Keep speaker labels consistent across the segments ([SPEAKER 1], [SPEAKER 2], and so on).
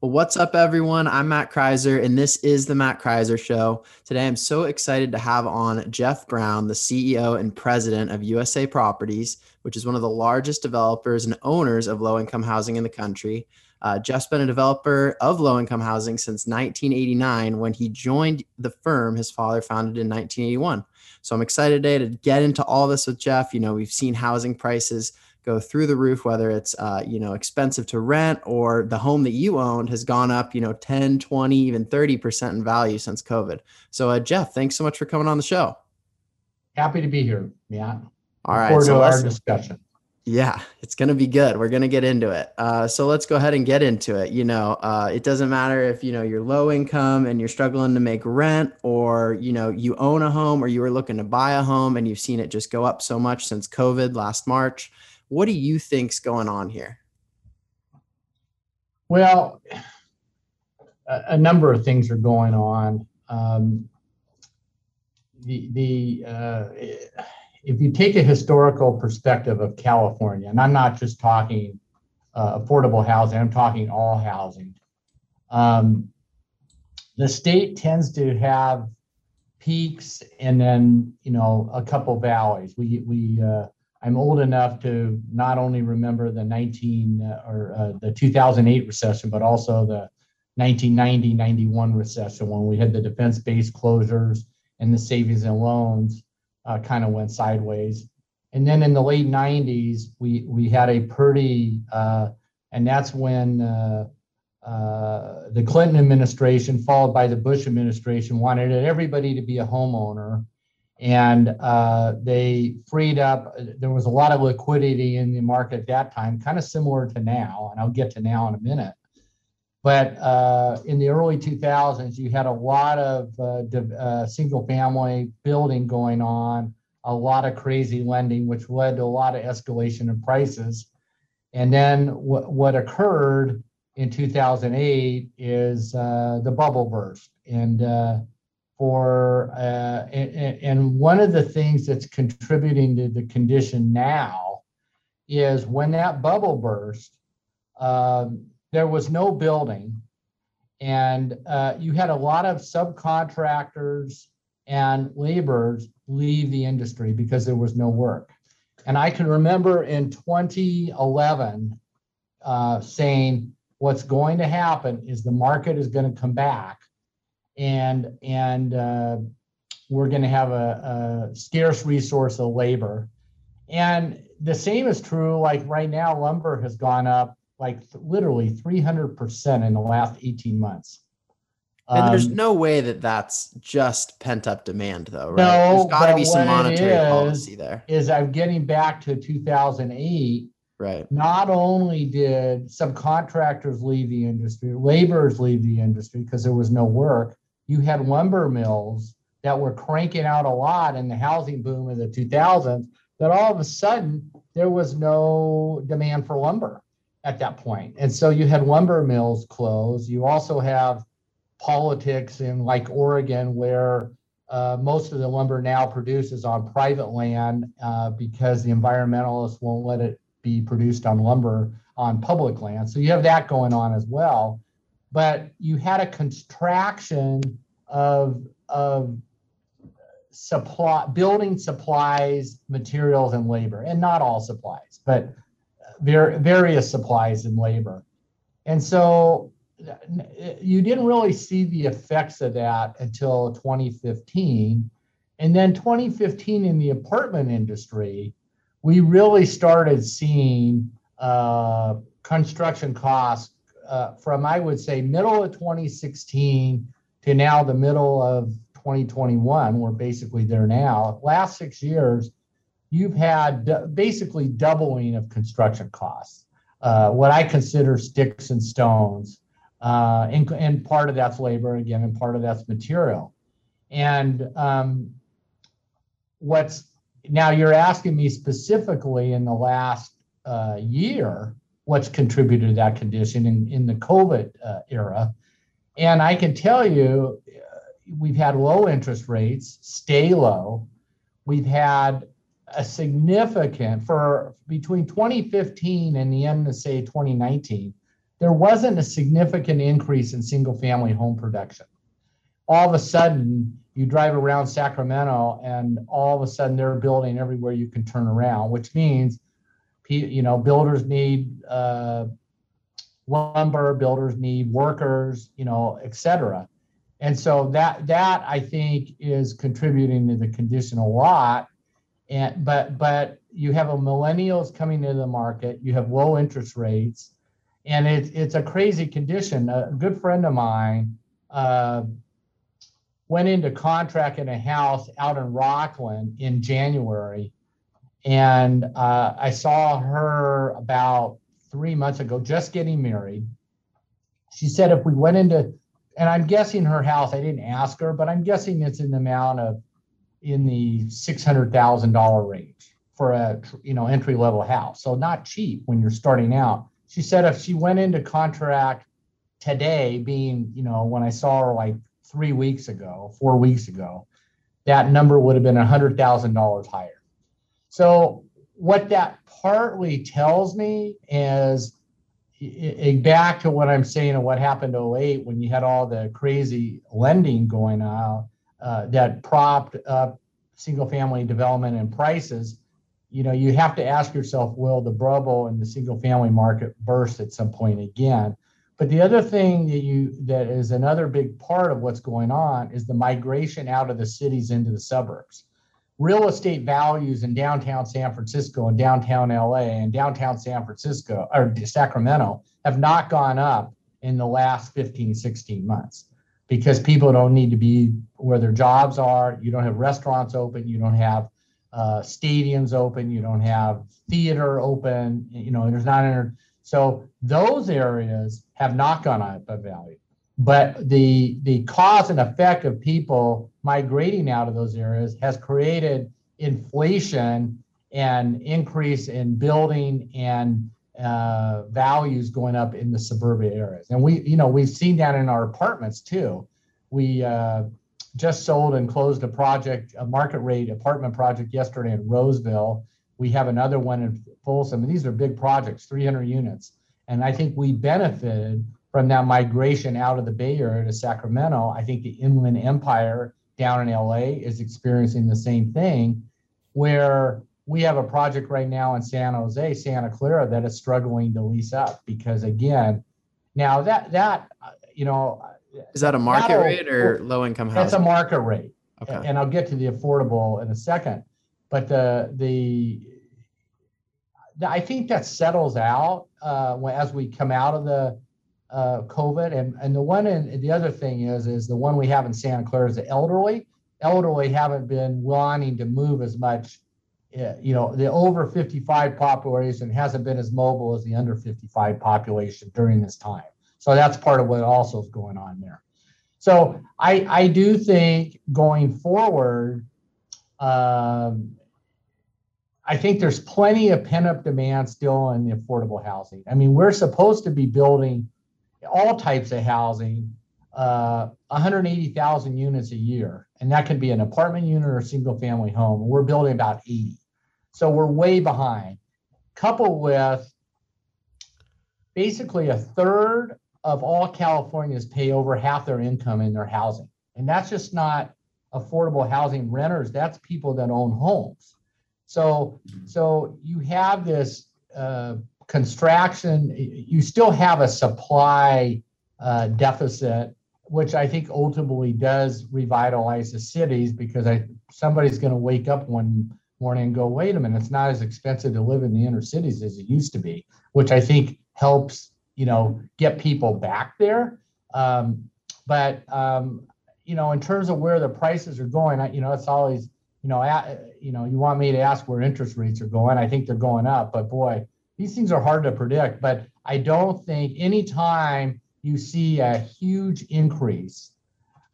[SPEAKER 1] Well, what's up, everyone? I'm Matt Kreiser, and this is the Matt Kreiser Show. Today, I'm so excited to have on Geoff Brown, the CEO and president of USA Properties, which is one of the largest developers and owners of low income housing in the country. Uh, Geoff's been a developer of low income housing since 1989 when he joined the firm his father founded in 1981. So I'm excited today to get into all this with Geoff. You know, we've seen housing prices go through the roof, whether it's, uh, you know, expensive to rent or the home that you owned has gone up, you know, 10, 20, even 30% in value since COVID. So, uh, Geoff, thanks so much for coming on the show.
[SPEAKER 2] Happy to be here, Matt.
[SPEAKER 1] All right.
[SPEAKER 2] Forward so our discussion.
[SPEAKER 1] Yeah, it's going to be good. We're going to get into it. Uh, so let's go ahead and get into it. You know, uh, it doesn't matter if, you know, you're low income and you're struggling to make rent or, you know, you own a home or you were looking to buy a home and you've seen it just go up so much since COVID last March. What do you think's going on here?
[SPEAKER 2] Well, a, a number of things are going on. Um, the the uh, if you take a historical perspective of California, and I'm not just talking uh, affordable housing, I'm talking all housing. Um, the state tends to have peaks and then you know a couple valleys. We we uh, I'm old enough to not only remember the 19 uh, or uh, the 2008 recession, but also the 1990 91 recession when we had the defense based closures and the savings and loans uh, kind of went sideways. And then in the late 90s, we, we had a pretty, uh, and that's when uh, uh, the Clinton administration, followed by the Bush administration, wanted everybody to be a homeowner and uh, they freed up. There was a lot of liquidity in the market at that time, kind of similar to now, and I'll get to now in a minute. But uh, in the early 2000s, you had a lot of uh, uh, single family building going on, a lot of crazy lending, which led to a lot of escalation in prices. And then w- what occurred in 2008 is uh, the bubble burst. And uh, for uh, and, and, one of the things that's contributing to the condition now is when that bubble burst um, there was no building and uh, you had a lot of subcontractors and laborers leave the industry because there was no work. And i can remember in 2011 uh, saying what's going to happen is the market is going to come back and and uh, we're going to have a, a, scarce resource of labor. And the same is true. Like right now, lumber has gone up like th- literally 300% in the last 18 months.
[SPEAKER 1] And there's um, no way that that's just pent up demand, though, right? No, there's got to be some monetary is, policy there.
[SPEAKER 2] Is I'm getting back to 2008
[SPEAKER 1] Right.
[SPEAKER 2] Not only did subcontractors leave the industry, laborers leave the industry because there was no work, you had lumber mills that were cranking out a lot in the housing boom of the 2000s that all of a sudden there was no demand for lumber at that point. And so you had lumber mills close. You also have politics in like oregon where uh, most of the lumber now produces on private land uh, because the environmentalists won't let it be produced on lumber on public land. So you have that going on as well but you had a contraction of of supply building supplies materials and labor and not all supplies but ver- various supplies and labor. And so you didn't really see the effects of that until 2015 and then 2015 in the apartment industry we really started seeing uh, construction costs uh, from I would say middle of 2016 to now the middle of 2021. We're basically there now. Last six years, you've had basically doubling of construction costs. Uh, what I consider sticks and stones, uh, and, and part of that's labor again, and part of that's material. And um, what's now you're asking me specifically in the last uh, year what's contributed to that condition in, in the COVID uh, era. And I can tell you, uh, we've had low interest rates stay low. We've had a significant, for between 2015 and the end of, say, 2019, there wasn't a significant increase in single family home production. All of a sudden, you drive around Sacramento and all of a sudden they're building everywhere you can turn around, which means you know builders need uh, lumber, builders need workers, you know, et cetera. And so that that I think is contributing to the condition a lot. And but but you have a millennials coming into the market, you have low interest rates, and it's it's a crazy condition. A good friend of mine uh, went into contract in a house out in Rocklin in January, and uh, I saw her about three months ago, just getting married. She said if we went into, and I'm guessing her house, I didn't ask her, but I'm guessing it's in the amount of in the six hundred thousand dollar range for a you know entry level house. So not cheap when you're starting out. She said if she went into contract today, being you know when I saw her like three weeks ago, four weeks ago, that number would have been a hundred thousand dollars higher. So what that partly tells me is back to what I'm saying and what happened to 08 when you had all the crazy lending going on uh, that propped up single family development and prices. You know, you have to ask yourself, will the bubble in the single family market burst at some point again? But the other thing that you that is another big part of what's going on is the migration out of the cities into the suburbs real estate values in downtown San Francisco and downtown LA and downtown San Francisco or Sacramento have not gone up in the last 15, 16 months because people don't need to be where their jobs are. You don't have restaurants open. You don't have uh, stadiums open. You don't have theater open. You know, there's not. Inter- so those areas have not gone up in value but the the cause and effect of people migrating out of those areas has created inflation and increase in building and uh, values going up in the suburban areas. And we, you know, we've seen that in our apartments too. We uh, just sold and closed a project, a market rate apartment project yesterday in Roseville. We have another one in Folsom. And these are big projects, 300 units. And I think we benefited from that migration out of the Bay Area to Sacramento, I think the Inland Empire down in LA is experiencing the same thing, where we have a project right now in San Jose, Santa Clara, that is struggling to lease up because again, now that that you know,
[SPEAKER 1] is that a market rate or low income housing?
[SPEAKER 2] That's a market rate. Okay. And I'll get to the affordable in a second, but the the I think that settles out uh, as we come out of the uh, COVID. And, and the one and the other thing is, is the one we have in Santa Clara is the elderly. Elderly haven't been wanting to move as much. Uh, you know, the over 55 population hasn't been as mobile as the under 55 population during this time. So that's part of what also is going on there. So I, I do think going forward, um, I think there's plenty of pent up demand still in the affordable housing. I mean, we're supposed to be building all types of housing, uh, 180,000 units a year. And that could be an apartment unit or a single family home. We're building about 80. So we're way behind. Coupled with basically a third of all Californians pay over half their income in their housing. And that's just not affordable housing renters, that's people that own homes. So, so you have this uh, construction, you still have a supply uh, deficit, which I think ultimately does revitalize the cities because I somebody's going to wake up one morning and go, wait a minute, it's not as expensive to live in the inner cities as it used to be, which I think helps you know get people back there. Um, but um, you know, in terms of where the prices are going, I, you know, it's always you know, at, you know, you want me to ask where interest rates are going. I think they're going up, but boy, these things are hard to predict, but I don't think anytime you see a huge increase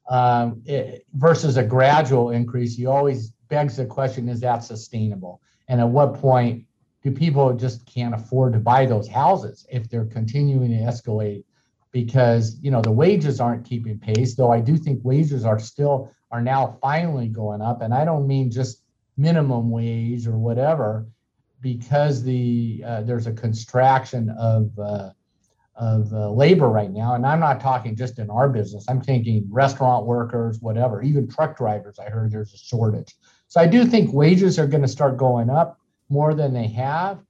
[SPEAKER 2] um, it, versus a gradual increase, you always begs the question: Is that sustainable? And at what point do people just can't afford to buy those houses if they're continuing to escalate? Because you know the wages aren't keeping pace. Though I do think wages are still are now finally going up, and I don't mean just minimum wage or whatever because the uh, there's a contraction of uh, of uh, labor right now. And I'm not talking just in our business. I'm thinking restaurant workers, whatever, even truck drivers. I heard there's a shortage. So I do think wages are going to start going up more than they have.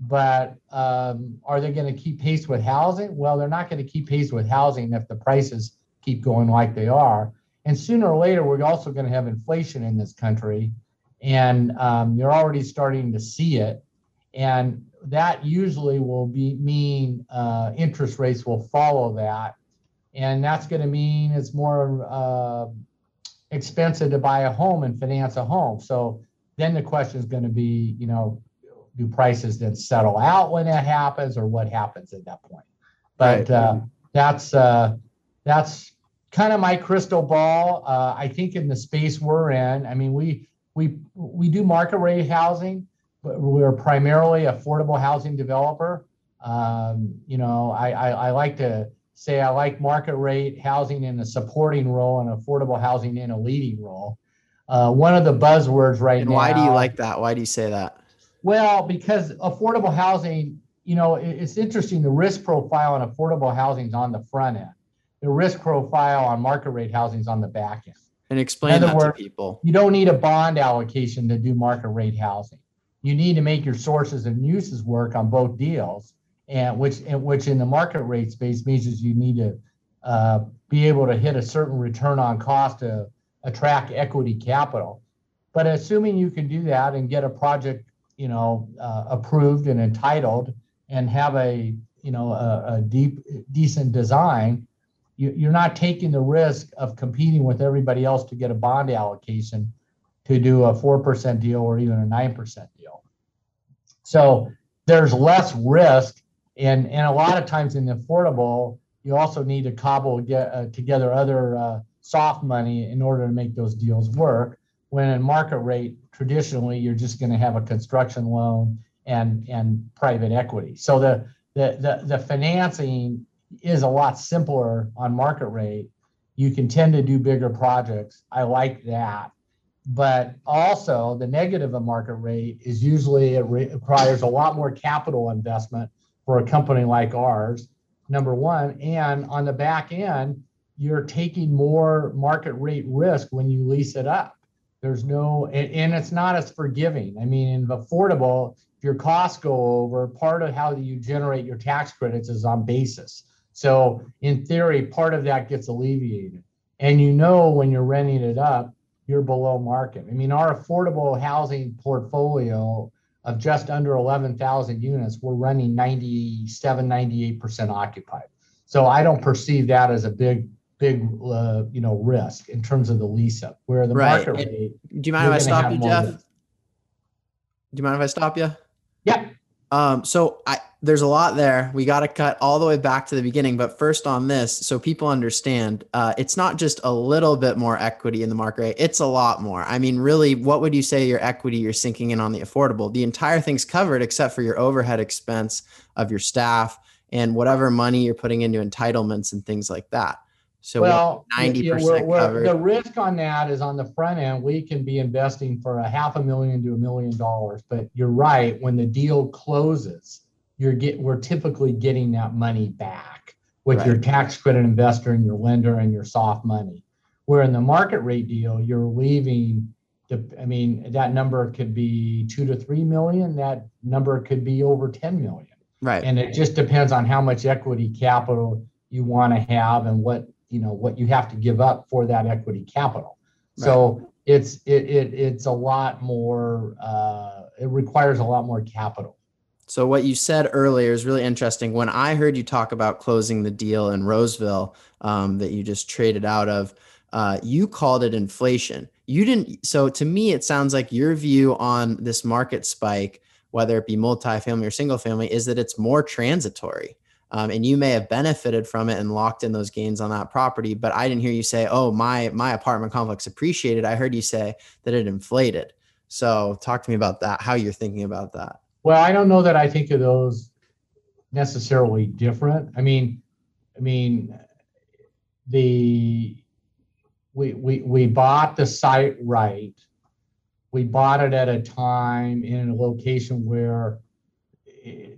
[SPEAKER 2] But um, are they going to keep pace with housing? Well, they're not going to keep pace with housing if the prices keep going like they are. And sooner or later, we're also going to have inflation in this country. And um, you're already starting to see it. And that usually will be mean uh, interest rates will follow that, and that's going to mean it's more uh, expensive to buy a home and finance a home. So then the question is going to be, you know, do prices then settle out when that happens, or what happens at that point? But right. uh, that's uh, that's kind of my crystal ball. Uh, I think in the space we're in, I mean, we we we do market rate housing but we're primarily affordable housing developer. Um, you know, I, I, I, like to say I like market rate housing in a supporting role and affordable housing in a leading role. Uh, one of the buzzwords right now.
[SPEAKER 1] and
[SPEAKER 2] now.
[SPEAKER 1] Why do you like that? Why do you say that?
[SPEAKER 2] Well, because affordable housing, you know, it's interesting. The risk profile on affordable housing is on the front end. The risk profile on market rate housing is on the back end.
[SPEAKER 1] And explain that words, to people.
[SPEAKER 2] You don't need a bond allocation to do market rate housing you need to make your sources and uses work on both deals, and which which in the market rate space means is you need to uh, be able to hit a certain return on cost to attract equity capital. But assuming you can do that and get a project, you know, uh, approved and entitled, and have a you know a, a deep decent design, you're not taking the risk of competing with everybody else to get a bond allocation to do a 4% deal or even a 9% deal. So there's less risk. And, and a lot of times in the affordable, you also need to cobble get, uh, together other uh, soft money in order to make those deals work. When in market rate, traditionally, you're just going to have a construction loan and, and private equity. So the, the, the, the financing is a lot simpler on market rate. You can tend to do bigger projects. I like that. But also the negative of market rate is usually it requires a lot more capital investment for a company like ours number one. And on the back end you're taking more market rate risk when you lease it up. There's no and, it's not as forgiving. I mean in affordable if your costs go over part of how you generate your tax credits is on basis so in theory part of that gets alleviated and you know when you're renting it up you're below market. I mean, our affordable housing portfolio of just under 11,000 units, we're running 97, 98% occupied. So I don't perceive that as a big, big, uh, you know, risk in terms of the lease up. Where the right. market rate.
[SPEAKER 1] Do you mind if I stop you, Geoff? Do you mind if I stop you? Um, so I, there's a lot there. We got to cut all the way back to the beginning. But first on this, so people understand, uh, it's not just a little bit more equity in the market rate. It's a lot more. I mean, really, what would you say your equity you're sinking in on the affordable? The entire thing's covered except for your overhead expense of your staff and whatever money you're putting into entitlements and things like that. So
[SPEAKER 2] well, ninety percent covered. The risk on that is on the front end. We can be investing for a half a million to a million dollars, but you're right. When the deal closes, you're get we're typically getting that money back with right. your tax credit investor and your lender and your soft money. Where in the market rate deal, you're leaving the I mean, that number could be two to three million, that number could be over 10 million.
[SPEAKER 1] Right.
[SPEAKER 2] And it just depends on how much equity capital you want to have and what you know what you have to give up for that equity capital. Right. So it's it, it it's a lot more uh, it requires a lot more capital.
[SPEAKER 1] So what you said earlier is really interesting. When I heard you talk about closing the deal in Roseville um, that you just traded out of, uh, you called it inflation. You didn't. So to me, it sounds like your view on this market spike, whether it be multifamily or single family, is that it's more transitory. Um, and you may have benefited from it and locked in those gains on that property. But I didn't hear you say, "Oh, my my apartment complex appreciated." I heard you say that it inflated. So talk to me about that. How you're thinking about that.
[SPEAKER 2] Well, I don't know that I think of those necessarily different. I mean, I mean, the we we we bought the site right. We bought it at a time in a location where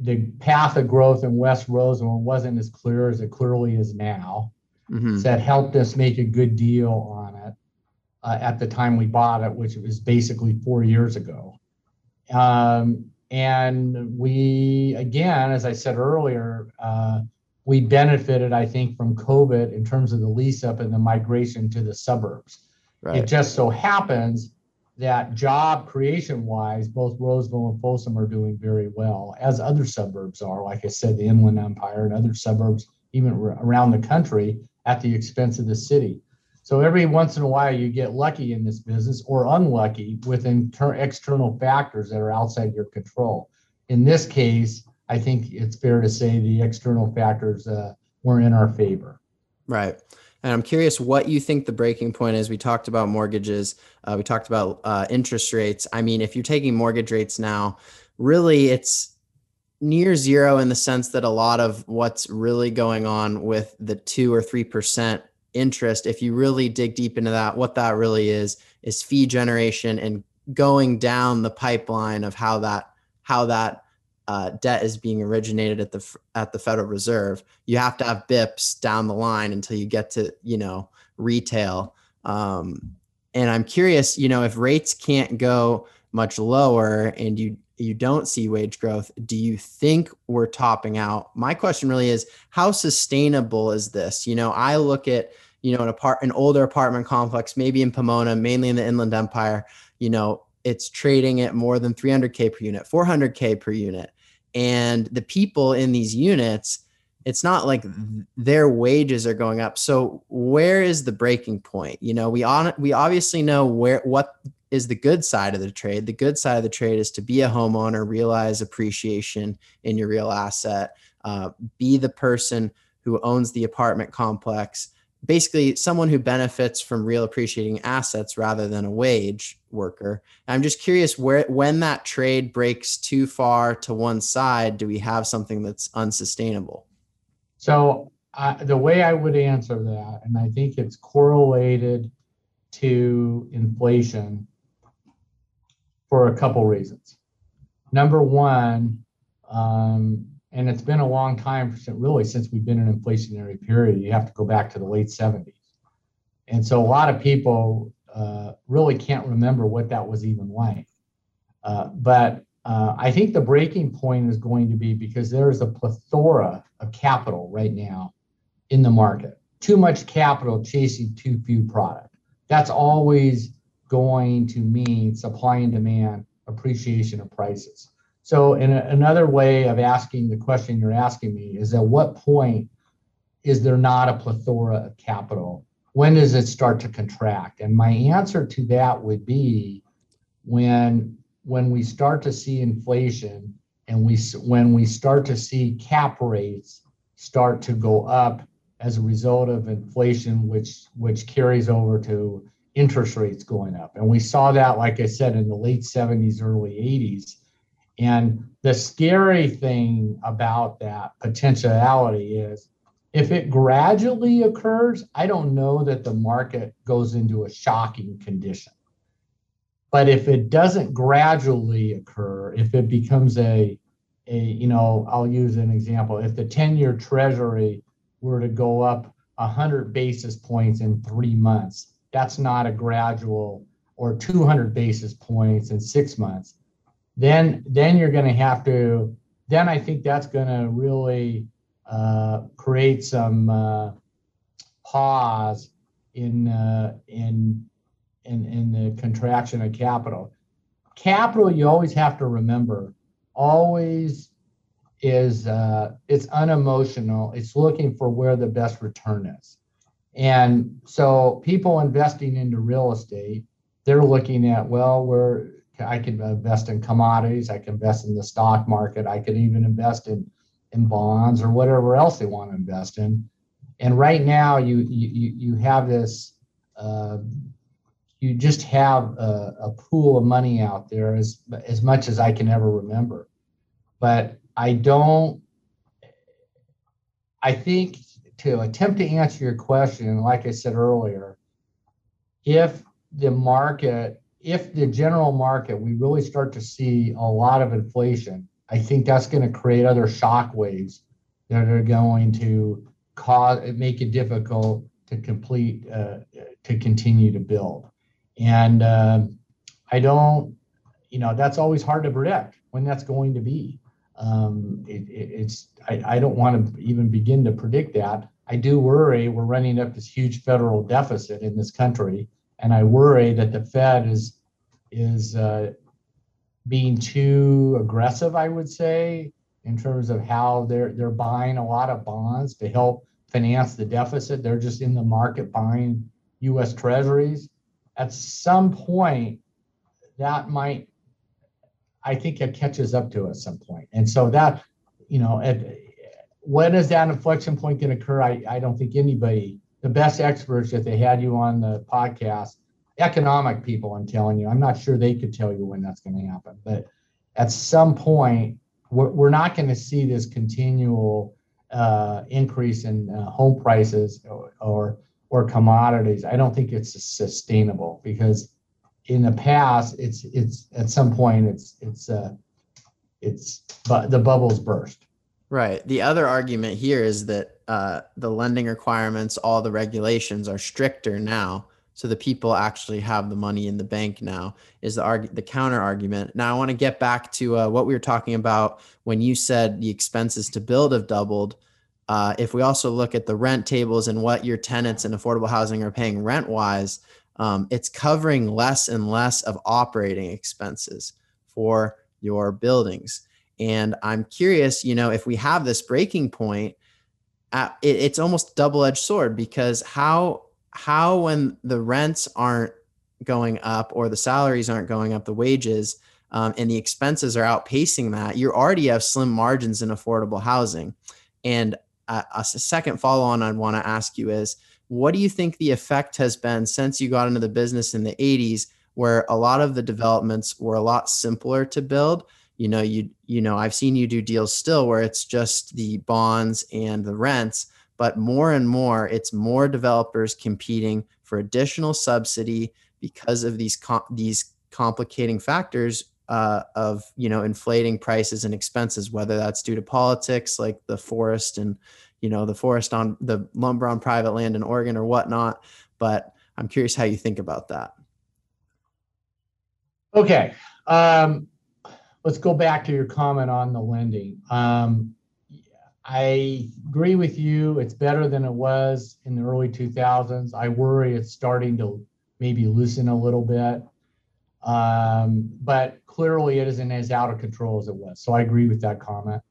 [SPEAKER 2] the path of growth in West Roseville wasn't as clear as it clearly is now. Mm-hmm. So that helped us make a good deal on it uh, at the time we bought it, which was basically four years ago. Um, and we, again, as I said earlier, uh, we benefited, I think, from COVID in terms of the lease up and the migration to the suburbs. Right. It just so happens that job creation wise, both Roseville and Folsom are doing very well, as other suburbs are. Like I said, the Inland Empire and other suburbs, even around the country, at the expense of the city. So every once in a while, you get lucky in this business or unlucky with inter- external factors that are outside your control. In this case, I think it's fair to say the external factors uh, were in our favor.
[SPEAKER 1] Right. And I'm curious what you think the breaking point is. We talked about mortgages, uh, we talked about uh, interest rates. I mean, if you're taking mortgage rates now, really it's near zero in the sense that a lot of what's really going on with the two or three percent interest, if you really dig deep into that, what that really is, is fee generation and going down the pipeline of how that how that uh, debt is being originated at the at the Federal Reserve. You have to have BIPs down the line until you get to you know retail. Um, and I'm curious, you know, if rates can't go much lower and you you don't see wage growth, do you think we're topping out? My question really is how sustainable is this? You know, I look at, you know, an apart an older apartment complex, maybe in Pomona, mainly in the Inland Empire, you know, it's trading at more than 300k per unit, 400k per unit. And the people in these units, it's not like their wages are going up. So where is the breaking point? You know, we on we obviously know where what is the good side of the trade. The good side of the trade is to be a homeowner, realize appreciation in your real asset, uh, be the person who owns the apartment complex, basically someone who benefits from real appreciating assets rather than a wage worker. I'm just curious where when that trade breaks too far to one side, do we have something that's unsustainable?
[SPEAKER 2] So uh, the way I would answer that, and I think it's correlated to inflation, for a couple reasons. Number one, um, and it's been a long time, really, since we've been in an inflationary period. You have to go back to the late 70s. And so a lot of people uh, really can't remember what that was even like. Uh, but uh, I think the breaking point is going to be because there is a plethora of capital right now in the market. Too much capital chasing too few product. That's always going to mean supply and demand appreciation of prices. So, in a, another way of asking the question you're asking me is at what point is there not a plethora of capital? When does it start to contract? And my answer to that would be when when we start to see inflation and we when we start to see cap rates start to go up as a result of inflation which which carries over to interest rates going up. And we saw that, like I said, in the late 70s, early 80s. And the scary thing about that potentiality is if it gradually occurs, I don't know that the market goes into a shocking condition. But if it doesn't gradually occur, if it becomes a, a you know, I'll use an example. If the 10 year treasury were to go up 100 basis points in three months, that's not a gradual or 200 basis points in six months then then you're going to have to then i think that's going to really uh, create some uh, pause in, uh, in in in the contraction of capital. Capital you always have to remember always is uh, it's unemotional. It's looking for where the best return is. And so people investing into real estate, they're looking at, well, where I can invest in commodities, I can invest in the stock market, I can even invest in, in bonds or whatever else they want to invest in. And right now you you you have this uh, you just have a, a, pool of money out there as as much as I can ever remember. But I don't I think to attempt to answer your question, like I said earlier, if the market, if the general market, we really start to see a lot of inflation, I think that's going to create other shock waves that are going to cause make it difficult to complete uh, to continue to build. And um, I don't, you know, that's always hard to predict when that's going to be. Um, it, it, it's I, I don't want to even begin to predict that. I do worry we're running up this huge federal deficit in this country, and I worry that the Fed is is uh, being too aggressive. I would say in terms of how they're they're buying a lot of bonds to help finance the deficit. They're just in the market buying U.S. Treasuries. At some point, that might, I think, it catches up to at some point. And so that, you know, at, when is that inflection point going to occur? I, I don't think anybody, the best experts, if they had you on the podcast, economic people, I'm telling you, I'm not sure they could tell you when that's going to happen. But at some point, we're, we're not going to see this continual uh, increase in uh, home prices or, or, or commodities. I don't think it's sustainable because in the past, it's it's at some point it's it's uh, it's but the bubbles burst.
[SPEAKER 1] Right. The other argument here is that uh, the lending requirements, all the regulations are stricter now. So the people actually have the money in the bank now is the the counter argument. Now I want to get back to uh, what we were talking about when you said the expenses to build have doubled. Uh, if we also look at the rent tables and what your tenants in affordable housing are paying rent wise, um, it's covering less and less of operating expenses for your buildings. And I'm curious, you know, if we have this breaking point, it, it's almost double edged sword because how how when the rents aren't going up or the salaries aren't going up, the wages um, and the expenses are outpacing that, you already have slim margins in affordable housing. And a second follow on I want to ask you is what do you think the effect has been since you got into the business in the 80s, where a lot of the developments were a lot simpler to build? You know, you you know, I've seen you do deals still where it's just the bonds and the rents, but more and more it's more developers competing for additional subsidy because of these com- these complicating factors uh, of you know inflating prices and expenses whether that's due to politics like the forest and you know the forest on the lumber on private land in oregon or whatnot. But i'm curious how you think about that.
[SPEAKER 2] Okay um, let's go back to your comment on the lending um, I agree with you. It's better than it was in the early 2000s. I worry it's starting to maybe loosen a little bit. Um, but clearly it isn't as out of control as it was. So I agree with that comment.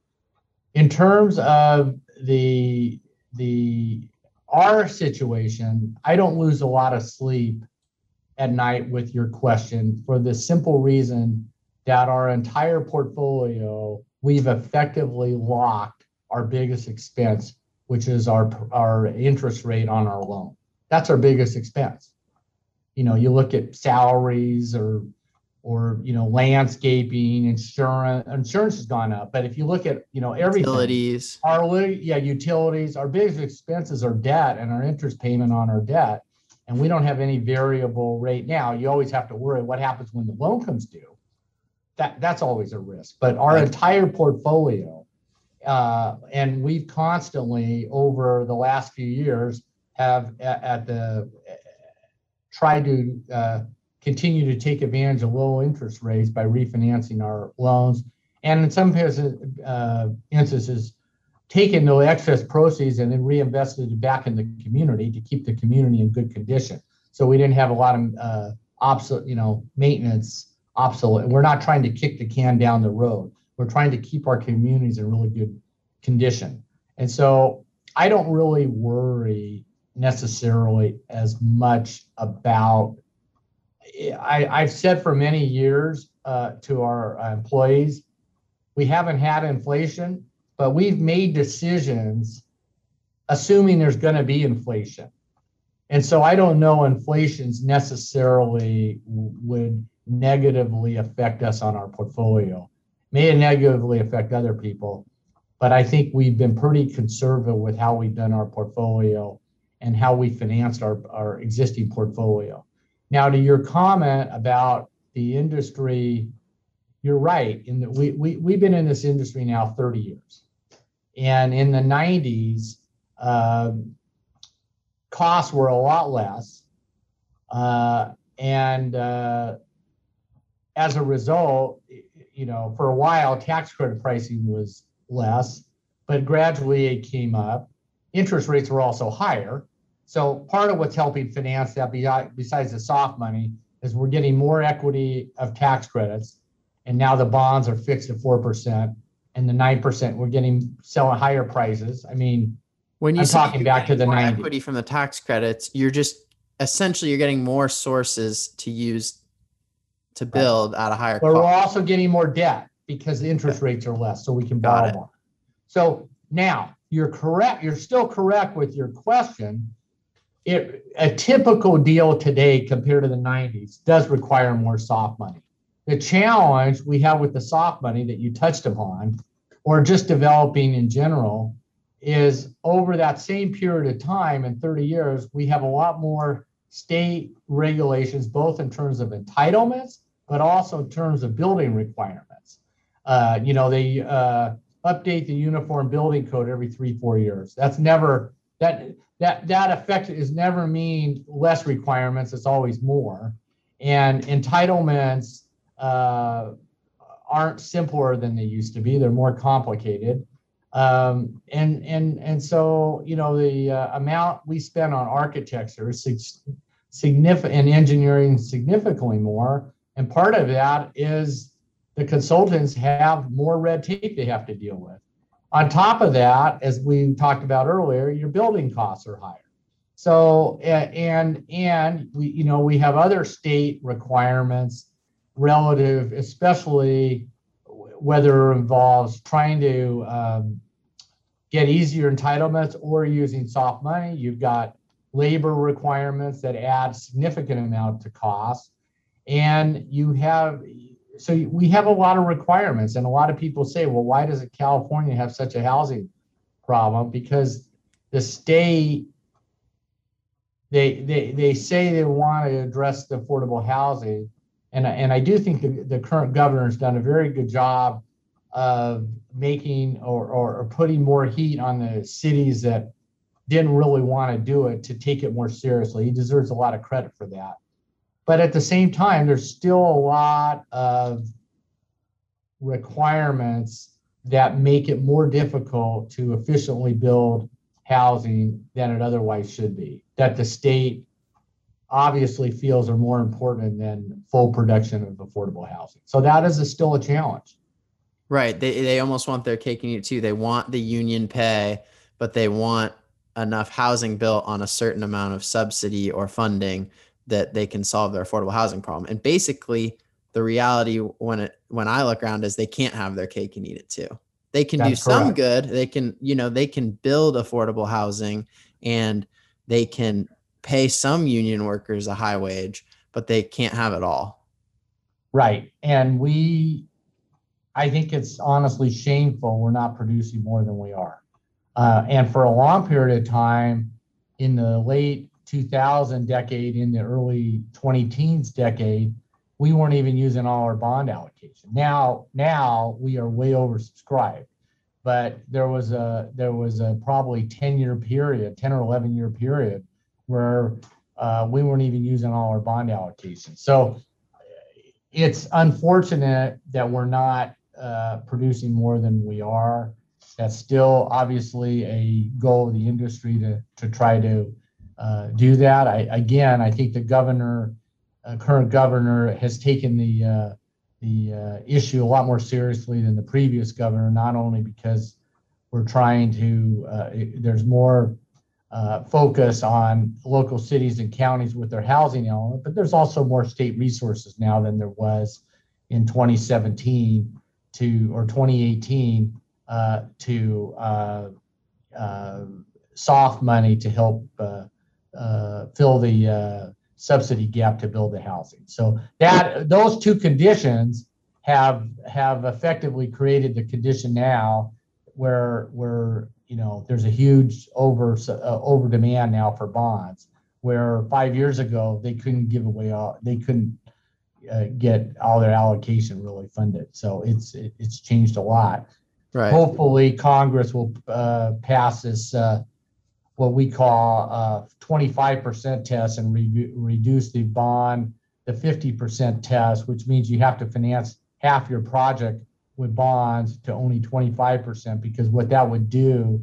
[SPEAKER 2] In terms of the the our situation, I don't lose a lot of sleep at night with your question for the simple reason that our entire portfolio we've effectively locked our biggest expense, which is our our interest rate on our loan. That's our biggest expense. You know, you look at salaries or or you know landscaping insurance insurance has gone up but if you look at you know everything
[SPEAKER 1] utilities
[SPEAKER 2] our yeah utilities our biggest expenses are debt and our interest payment on our debt and we don't have any variable rate now you always have to worry what happens when the loan comes due that that's always a risk but our right. entire portfolio uh, and we've constantly over the last few years have at, at the tried to uh, continue to take advantage of low interest rates by refinancing our loans, and in some cases, uh, instances, taken the excess proceeds and then reinvested it back in the community to keep the community in good condition. So we didn't have a lot of uh, obsolete, you know, maintenance obsolete. We're not trying to kick the can down the road we're trying to keep our communities in really good condition. And so I don't really worry necessarily as much about. I, I've said for many years uh, to our employees, we haven't had inflation, but we've made decisions assuming there's going to be inflation. And so I don't know inflation's necessarily would negatively affect us on our portfolio may it negatively affect other people. But I think we've been pretty conservative with how we've done our portfolio and how we financed our, our existing portfolio. Now, to your comment about the industry you're right. In that we, we, we've been in this industry now 30 years. And in the 90s, uh, costs were a lot less. Uh, and uh, as a result, you know, for a while, tax credit pricing was less, but gradually it came up. Interest rates were also higher. So part of what's helping finance that, besides the soft money, is we're getting more equity of tax credits, and now the bonds are fixed at four percent, and the nine percent we're getting selling higher prices. I mean,
[SPEAKER 1] when you
[SPEAKER 2] I'm talking back to the 90s.
[SPEAKER 1] equity from the tax credits, you're just essentially you're getting more sources to use to build right. at a higher
[SPEAKER 2] but
[SPEAKER 1] cost.
[SPEAKER 2] we're also getting more debt because the interest rates are less, so we can borrow more. So now you're correct. You're still correct with your question. It, a typical deal today compared to the 90s does require more soft money. The challenge we have with the soft money that you touched upon, or just developing in general, is over that same period of time in 30 years, we have a lot more state regulations, both in terms of entitlements, but also in terms of building requirements. Uh, you know, they uh, update the uniform building code every three, four years. That's never that that that effect is never mean less requirements. It's always more, and entitlements uh, aren't simpler than they used to be. They're more complicated. Um, and and and so you know the uh, amount we spend on architecture is significant and engineering significantly more. And part of that is the consultants have more red tape they have to deal with. On top of that as we talked about earlier your building costs are higher. So and and we you know we have other state requirements relative especially whether it involves trying to um, get easier entitlements or using soft money. You've got labor requirements that add significant amount to cost. And you have, so we have a lot of requirements. And a lot of people say, well, why does California have such a housing problem? Because the state, they, they, they say they want to address the affordable housing, and, and I do think the, the current governor has done a very good job of making or, or, or putting more heat on the cities that didn't really want to do it to take it more seriously. He deserves a lot of credit for that. But at the same time, there's still a lot of requirements that make it more difficult to efficiently build housing than it otherwise should be. That the state obviously feels are more important than full production of affordable housing. So that is a, still a challenge.
[SPEAKER 1] Right. They they almost want their cake and eat it too. They want the union pay, but they want enough housing built on a certain amount of subsidy or funding that they can solve their affordable housing problem. And basically, the reality when it when I look around is they can't have their cake and eat it too. They can That's do some correct. good. They can, you know, they can build affordable housing and they can pay some union workers a high wage, but they can't have it all.
[SPEAKER 2] Right. And we, I think it's honestly shameful we're not producing more than we are. Uh, and for a long period of time in the late 2000 decade, in the early 20 teens decade, we weren't even using all our bond allocation. Now, now we are way oversubscribed. But there was a there was a probably 10 year period, 10 or 11 year period where uh, we weren't even using all our bond allocations. So it's unfortunate that we're not uh, producing more than we are. That's still obviously a goal of the industry to, to try to uh, do that. I, again, I think the governor, uh, current governor, has taken the uh, the uh, issue a lot more seriously than the previous governor. Not only because we're trying to, there's more uh, focus on local cities and counties with their housing element, but there's also more state resources now than there was in 2017 to or 2018 uh, to uh, uh, soft money to help uh, uh, fill the subsidy gap to build the housing. So that those two conditions have have effectively created the condition now where where you know there's a huge over uh, over demand now for bonds where five years ago they couldn't give away all they couldn't uh, get all their allocation really funded. So it's it, it's changed a lot.
[SPEAKER 1] Right.
[SPEAKER 2] Hopefully, Congress will uh, pass this uh, what we call uh, 25% test and re- reduce the bond the 50% test, which means you have to finance half your project with bonds to only 25% because what that would do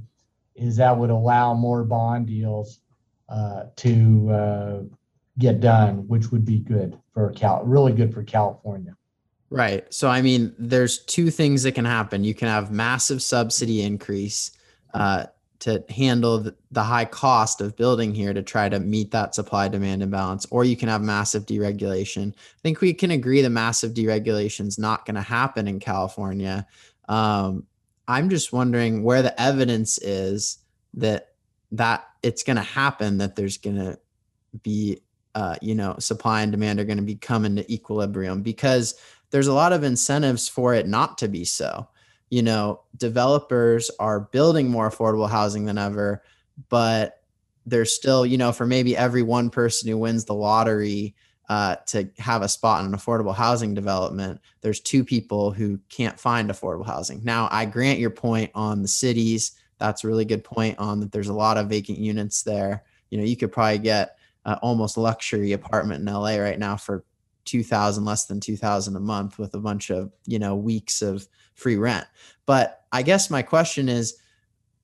[SPEAKER 2] is that would allow more bond deals uh, to uh, get done, which would be good for Cal, really good for California.
[SPEAKER 1] Right. So, I mean, there's two things that can happen. You can have massive subsidy increase uh, to handle the, high cost of building here to try to meet that supply demand imbalance, or you can have massive deregulation. I think we can agree the massive deregulation is not going to happen in California. Um, I'm just wondering where the evidence is that that it's going to happen, that there's going to be, uh, you know, supply and demand are going to be coming to equilibrium because there's a lot of incentives for it not to be so. You know, developers are building more affordable housing than ever, but there's still, you know, for maybe every one person who wins the lottery uh, to have a spot in an affordable housing development, there's two people who can't find affordable housing. Now, I grant your point on the cities. That's a really good point on that there's a lot of vacant units there. You know, you could probably get uh, almost luxury apartment in LA right now for 2000 less than 2000 a month with a bunch of you know weeks of free rent but i guess my question is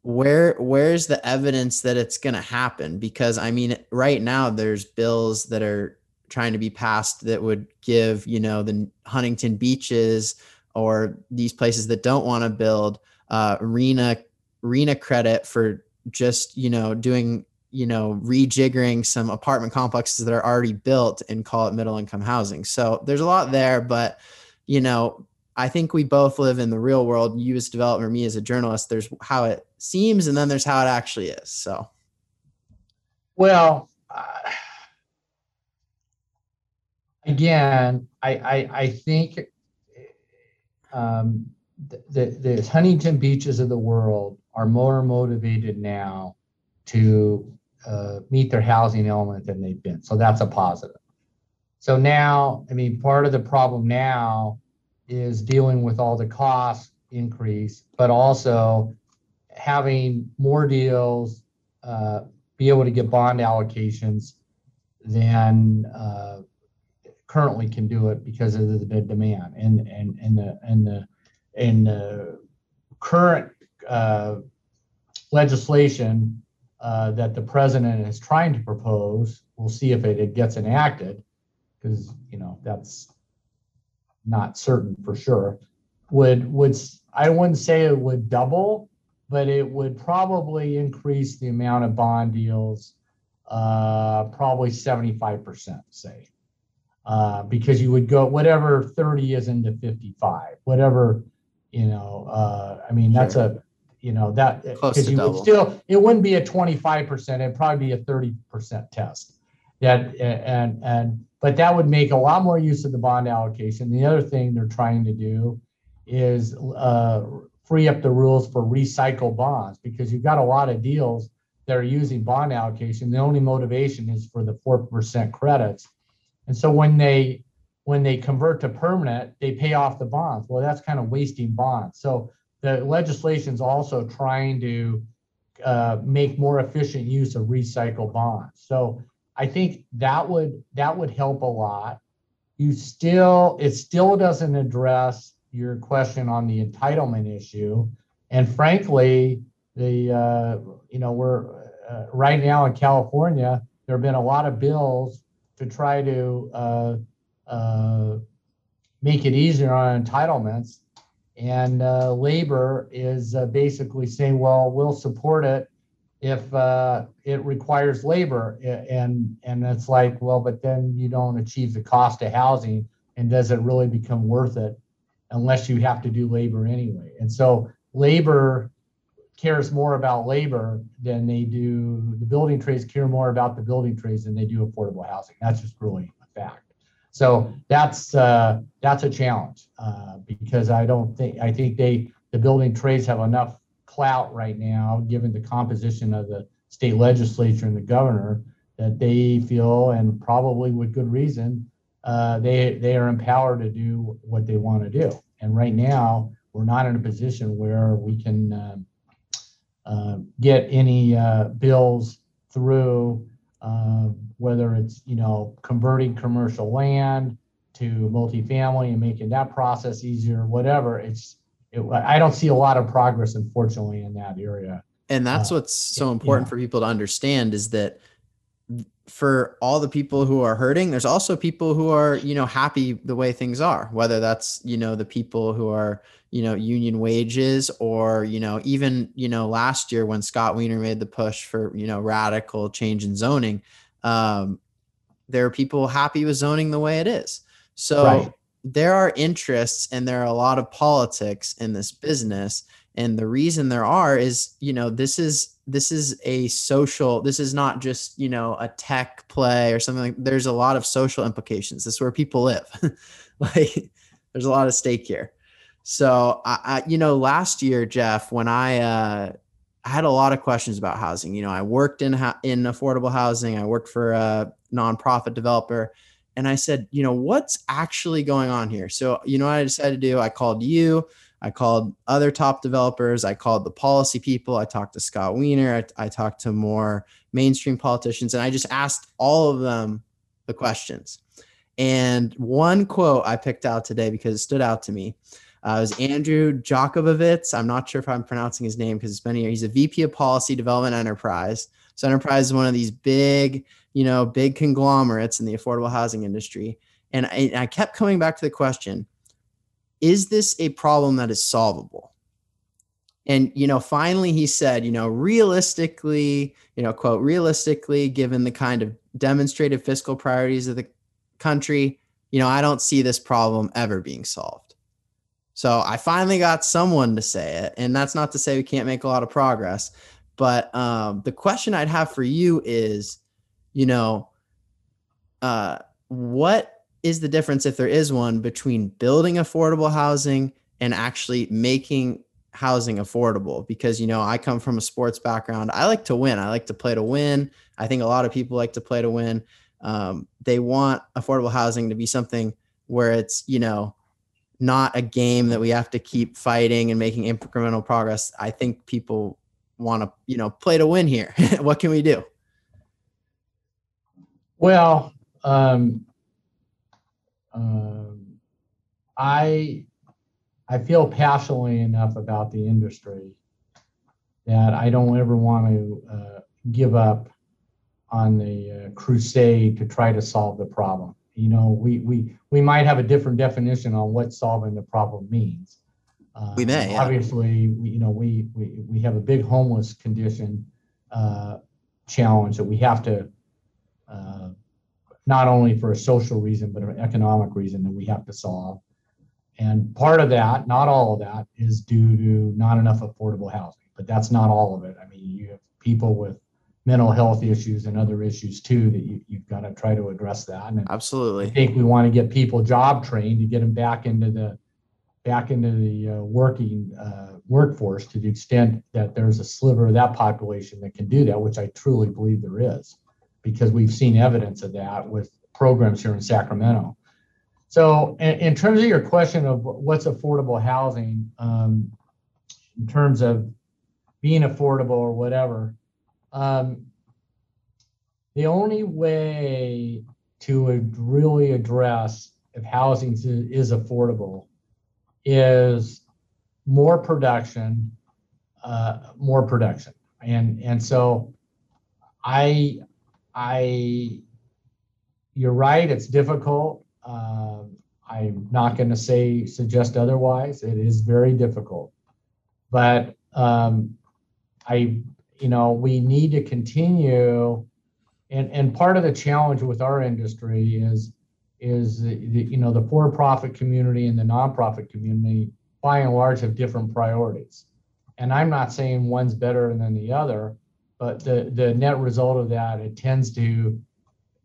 [SPEAKER 1] where where's the evidence that it's going to happen because i mean right now there's bills that are trying to be passed that would give you know the huntington beaches or these places that don't want to build uh, arena RHNA credit for just you know doing you know, rejiggering some apartment complexes that are already built and call it middle income housing. So there's a lot there, but you know, I think we both live in the real world. You as developer, me as a journalist. There's how it seems, and then there's how it actually is. So,
[SPEAKER 2] well, uh, again, I I, I think um, the, the the Huntington Beaches of the world are more motivated now to uh, meet their housing element than they've been. So that's a positive. So now, I mean, part of the problem now is dealing with all the cost increase, but also having more deals, uh, be able to get bond allocations than uh, currently can do it because of the, demand and and and the and the and the current uh, legislation uh, that the president is trying to propose. We'll see if it, it gets enacted, because you know that's not certain for sure. Would would I wouldn't say it would double, but it would probably increase the amount of bond deals, uh, probably seventy five percent, say, uh, because you would go whatever thirty is into fifty five, whatever you know. Uh, I mean that's sure. a you know that because you double. would still it wouldn't be a 25% it'd probably be a 30% test that and and but that would make a lot more use of the bond allocation. The other thing they're trying to do is uh, free up the rules for recycle bonds because you've got a lot of deals that are using bond allocation. The only motivation is for the 4% credits. And so when they when they convert to permanent they pay off the bonds. Well that's kind of wasting bonds. So the legislation is also trying to uh, make more efficient use of recycled bonds. So I think that would that would help a lot. You still it still doesn't address your question on the entitlement issue, and frankly, the uh, you know we're uh, right now in California there have been a lot of bills to try to uh, uh, make it easier on entitlements and uh, labor is uh, basically saying, well, we'll support it if uh, it requires labor. And, and it's like, well, but then you don't achieve the cost of housing. And does it really become worth it unless you have to do labor anyway? And so labor cares more about labor than they do, the building trades care more about the building trades than they do affordable housing. That's just really a fact. So that's uh, that's a challenge uh, because I don't think I think they the building trades have enough clout right now, given the composition of the state legislature and the governor, that they feel and probably with good reason uh, they they are empowered to do what they want to do. And right now, we're not in a position where we can uh, uh, get any uh, bills through, uh, whether it's you know converting commercial land to multifamily and making that process easier, whatever. It's it, I don't see a lot of progress, unfortunately, in that area.
[SPEAKER 1] And that's uh, what's so important yeah. for people to understand is that for all the people who are hurting there's also people who are you know happy the way things are whether that's you know the people who are you know union wages or you know even you know last year when scott wiener made the push for you know radical change in zoning um, there are people happy with zoning the way it is so right. There are interests and there are a lot of politics in this business. And the reason there are is you know this is this is a social this is not just you know a tech play or something like there's a lot of social implications. This is where people live. Like there's a lot of stake here. So I, I, you know last year geoff when i uh I had a lot of questions about housing. You know, I worked in in affordable housing. I worked for a nonprofit developer, and I said, you know, what's actually going on here? So, you know, what I decided to do. I called you. I called other top developers. I called the policy people. I talked to Scott Wiener, I, I, talked to more mainstream politicians, and I just asked all of them the questions. And one quote I picked out today because it stood out to me uh, was Andrew Jakabovics. I'm not sure if I'm pronouncing his name because it's been year. He's a VP of Policy Development Enterprise. So Enterprise is one of these big, you know, big conglomerates in the affordable housing industry. And I, I kept coming back to the question is this a problem that is solvable? And, you know, finally he said, you know, realistically, you know, quote, realistically, given the kind of demonstrated fiscal priorities of the country, you know, I don't see this problem ever being solved. So I finally got someone to say it. And that's not to say we can't make a lot of progress. But um, the question I'd have for you is, you know, uh, what is the difference, if there is one, between building affordable housing and actually making housing affordable? Because, you know, I come from a sports background. I like to win. I like to play to win. I think a lot of people like to play to win. Um, they want affordable housing to be something where it's, you know, not a game that we have to keep fighting and making incremental progress. I think people want to, you know, play to win here. what can we do?
[SPEAKER 2] Well, um, um, I I feel passionately enough about the industry that I don't ever want to uh, give up on the uh, crusade to try to solve the problem. You know, we we we might have a different definition on what solving the problem means.
[SPEAKER 1] Uh, we may
[SPEAKER 2] obviously, we, you know, we, we we have a big homeless condition uh, challenge that we have to uh, not only for a social reason, but an economic reason that we have to solve. And part of that, not all of that, is due to not enough affordable housing, but that's not all of it. I mean, you have people with mental health issues and other issues too that you, you've got to try to address that. And
[SPEAKER 1] Absolutely.
[SPEAKER 2] I think we want to get people job trained to get them back into the back into the uh, working uh, workforce to the extent that there's a sliver of that population that can do that, which I truly believe there is because we've seen evidence of that with programs here in Sacramento. So, in, in terms of your question of what's affordable housing, um, in terms of being affordable or whatever, um, the only way to really address if housing is affordable is more production, uh, more production, and and so I I, you're right. It's difficult. Uh, I'm not going to say suggest otherwise. It is very difficult, but um, I, you know, we need to continue. And and part of the challenge with our industry is is the, you know the for-profit community and the nonprofit community by and large have different priorities. And I'm not saying one's better than the other, but the, the net result of that, it tends to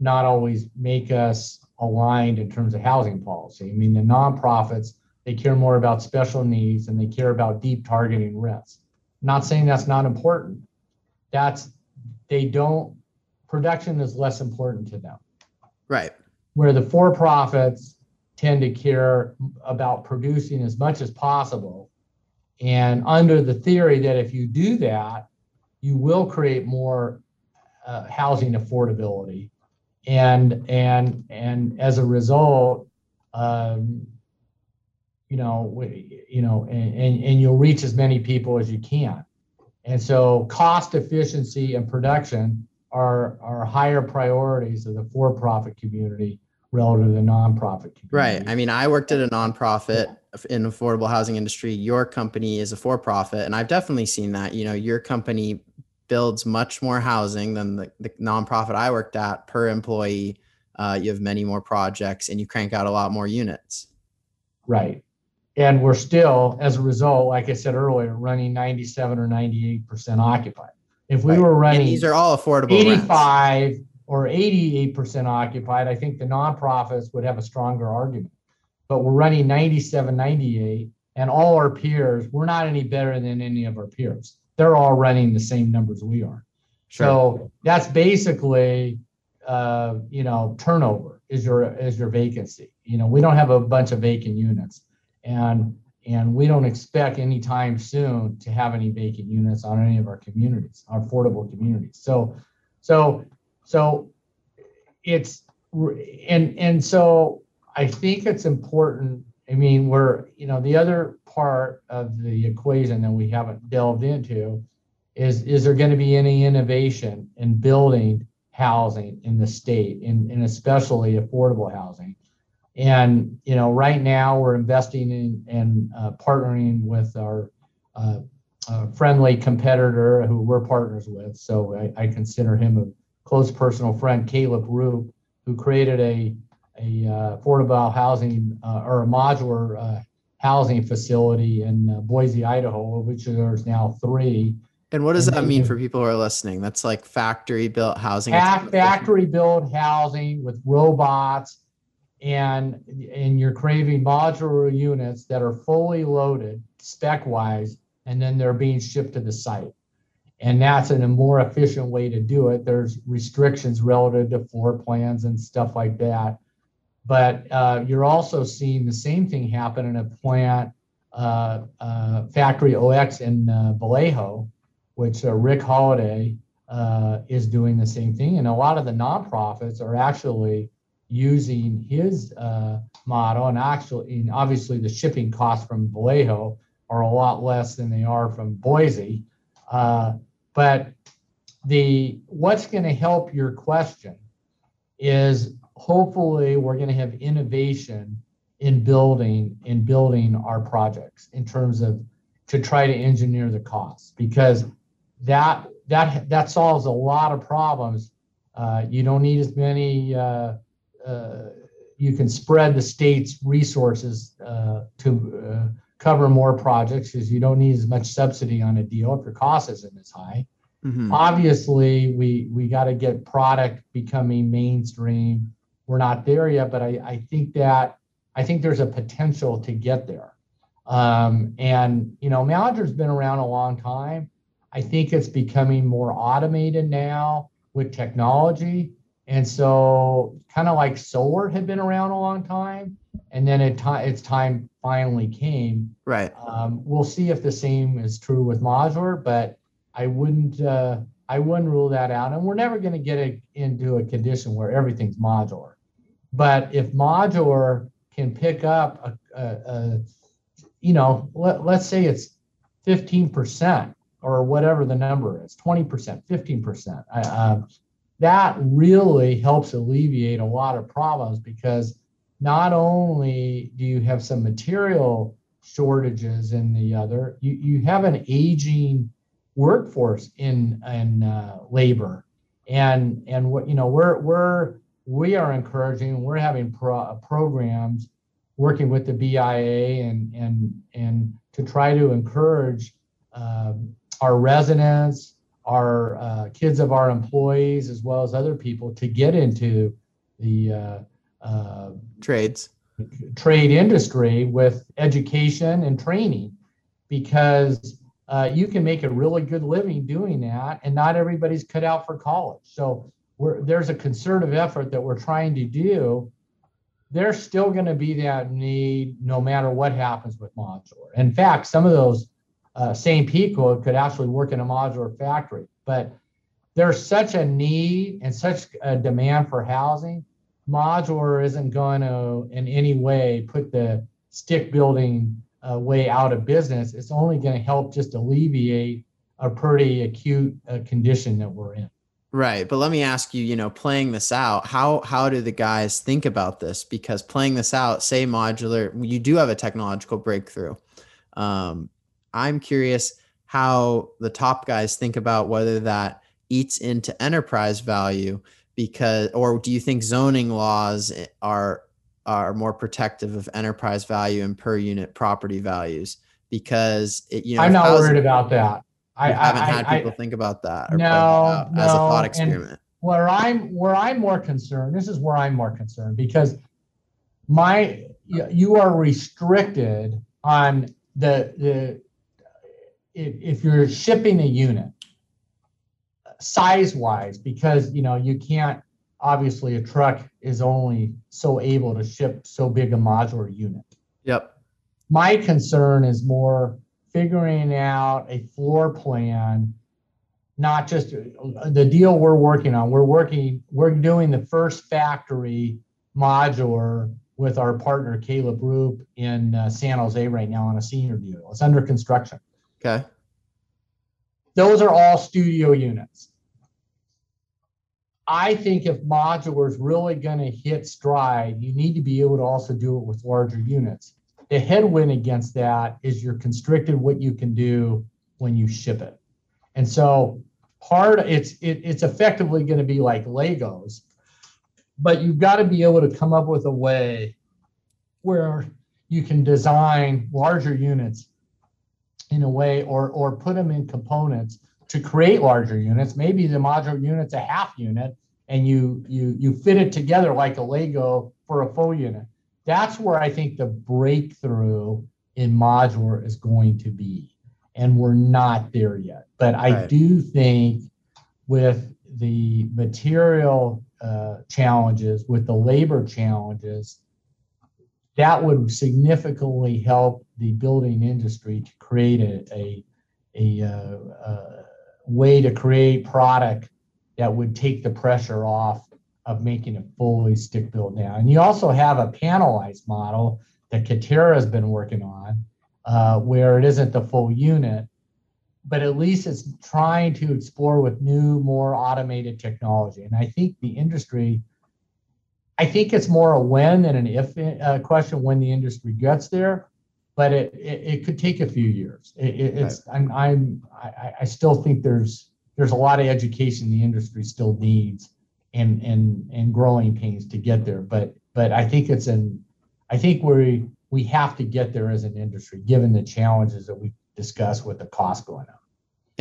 [SPEAKER 2] not always make us aligned in terms of housing policy. I mean, the nonprofits, they care more about special needs and they care about deep targeting rents. not saying that's not important. That's, they don't, production is less important to them.
[SPEAKER 1] Right.
[SPEAKER 2] where the for-profits tend to care about producing as much as possible. And under the theory that if you do that, you will create more uh, housing affordability. And, and, and as a result, um, you know, you know, and, and, and you'll reach as many people as you can. And so cost efficiency and production are, are higher priorities of the for-profit community relative to the nonprofit community.
[SPEAKER 1] Right. I mean, I worked at a nonprofit in affordable housing industry. Your company is a for-profit, and I've definitely seen that. You know, your company builds much more housing than the, the nonprofit I worked at per employee. Uh, you have many more projects, and you crank out a lot more units.
[SPEAKER 2] Right. And we're still, as a result, like I said earlier, running 97 or 98% occupied. If we right. were running and
[SPEAKER 1] these are all affordable
[SPEAKER 2] 85 rents. or 88% occupied, I think the nonprofits would have a stronger argument. But we're running 97, 98, and all our peers, we're not any better than any of our peers. They're all running the same numbers we are. Sure. So that's basically, uh, you know, turnover is your is your vacancy. You know, we don't have a bunch of vacant units, and and we don't expect anytime soon to have any vacant units on any of our communities, our affordable communities. So, so, so it's and and so I think it's important. I mean, we're you know the other part of the equation that we haven't delved into is is there going to be any innovation in building housing in the state, and, and especially affordable housing? And you know, right now we're investing in and uh, partnering with our uh, uh, friendly competitor who we're partners with. So I, I, consider him a close personal friend, Caleb Roope, who created a a uh, affordable housing uh, or a modular uh, housing facility in Boise, Idaho, which there's now three.
[SPEAKER 1] And what does and that mean for people who are listening? That's like factory built housing.
[SPEAKER 2] Factory built housing with robots and and you're craving modular units that are fully loaded spec wise and then they're being shipped to the site and that's a more efficient way to do it there's restrictions relative to floor plans and stuff like that but uh, you're also seeing the same thing happen in a plant uh, uh, factory OS in uh, vallejo which uh, rick holliday uh, is doing the same thing and a lot of the nonprofits are actually using his model, and actually, and obviously, the shipping costs from Vallejo are a lot less than they are from Boise. But the what's going to help your question is hopefully we're going to have innovation in building in building our projects in terms of to try to engineer the costs because that that that solves a lot of problems. Uh, you don't need as many uh, uh, you can spread the state's resources uh, to uh, cover more projects because you don't need as much subsidy on a deal if your cost isn't as high. Mm-hmm. Obviously, we we got to get product becoming mainstream. We're not there yet, but I, I think that I think there's a potential to get there. Um, and you know, Modular's been around a long time. I think it's becoming more automated now with technology. And so, kind of like solar had been around a long time, and then it t- its time finally came.
[SPEAKER 1] Right.
[SPEAKER 2] Um, we'll see if the same is true with modular, but I wouldn't uh, I wouldn't rule that out. And we're never going to get a, into a condition where everything's modular. But if modular can pick up a, a, a you know, let, let's say it's 15% or whatever the number is, 20%, 15%. I, uh, that really helps alleviate a lot of problems because not only do you have some material shortages in the other, you, you have an aging workforce in in uh, labor, and and what you know we're we're we are encouraging we're having pro- programs working with the BIA and and and to try to encourage um, our residents our uh, kids of our employees as well as other people to get into the uh, uh,
[SPEAKER 1] trades.
[SPEAKER 2] trade industry with education and training. Because uh, you can make a really good living doing that and not everybody's cut out for college. So there's a concerted effort that we're trying to do there's still going to be that need no matter what happens with modular. In fact, some of those uh, same people could actually work in a modular factory, but there's such a need and such a demand for housing. Modular isn't going to in any way put the stick building uh, way out of business. It's only going to help just alleviate a pretty acute uh, condition that we're in.
[SPEAKER 1] Right, but let me ask you, you know, playing this out, how how do the guys think about this? Because playing this out, say modular, you do have a technological breakthrough. Um, I'm curious how the top guys think about whether that eats into enterprise value because or do you think zoning laws are are more protective of enterprise value and per unit property values because it, you know
[SPEAKER 2] I'm not housing, worried about that.
[SPEAKER 1] I haven't I, had people I, think about that
[SPEAKER 2] no,
[SPEAKER 1] no, as a thought experiment. And
[SPEAKER 2] where I'm where I'm more concerned, this is where I'm more concerned because my you are restricted on the the if, if you're shipping a unit size wise because you know you can't obviously a truck is only so able to ship so big a modular unit
[SPEAKER 1] yep
[SPEAKER 2] my concern is more figuring out a floor plan not just the deal we're working on. We're working we're doing the first factory modular with our partner caleb Roope in uh, san jose right now on a senior deal. It's under construction.
[SPEAKER 1] Okay.
[SPEAKER 2] Those are all studio units. I think if modular is really going to hit stride, you need to be able to also do it with larger units. The headwind against that is you're constricted what you can do when you ship it. And so part it's it, it's effectively going to be like Legos, but you've got to be able to come up with a way where you can design larger units in a way or or put them in components to create larger units. Maybe the modular unit's a half unit and you you you fit it together like a Lego for a full unit. That's where I think the breakthrough in modular is going to be. And we're not there yet. But I right. do think with the material uh, challenges, with the labor challenges, that would significantly help the building industry to create a, a, a, uh, uh, way to create product that would take the pressure off of making it fully stick built now. And you also have a panelized model that Katerra has been working on, uh, where it isn't the full unit, but at least it's trying to explore with new, more automated technology. And I think the industry, I think it's more a when than an if uh, question when the industry gets there but it, it, it, could take a few years. It, it's right. I'm I'm I, I, still think there's there's a lot of education the industry still needs and and and growing pains to get there. But but I think it's an I think we we have to get there as an industry given the challenges that we discussed with the cost going up.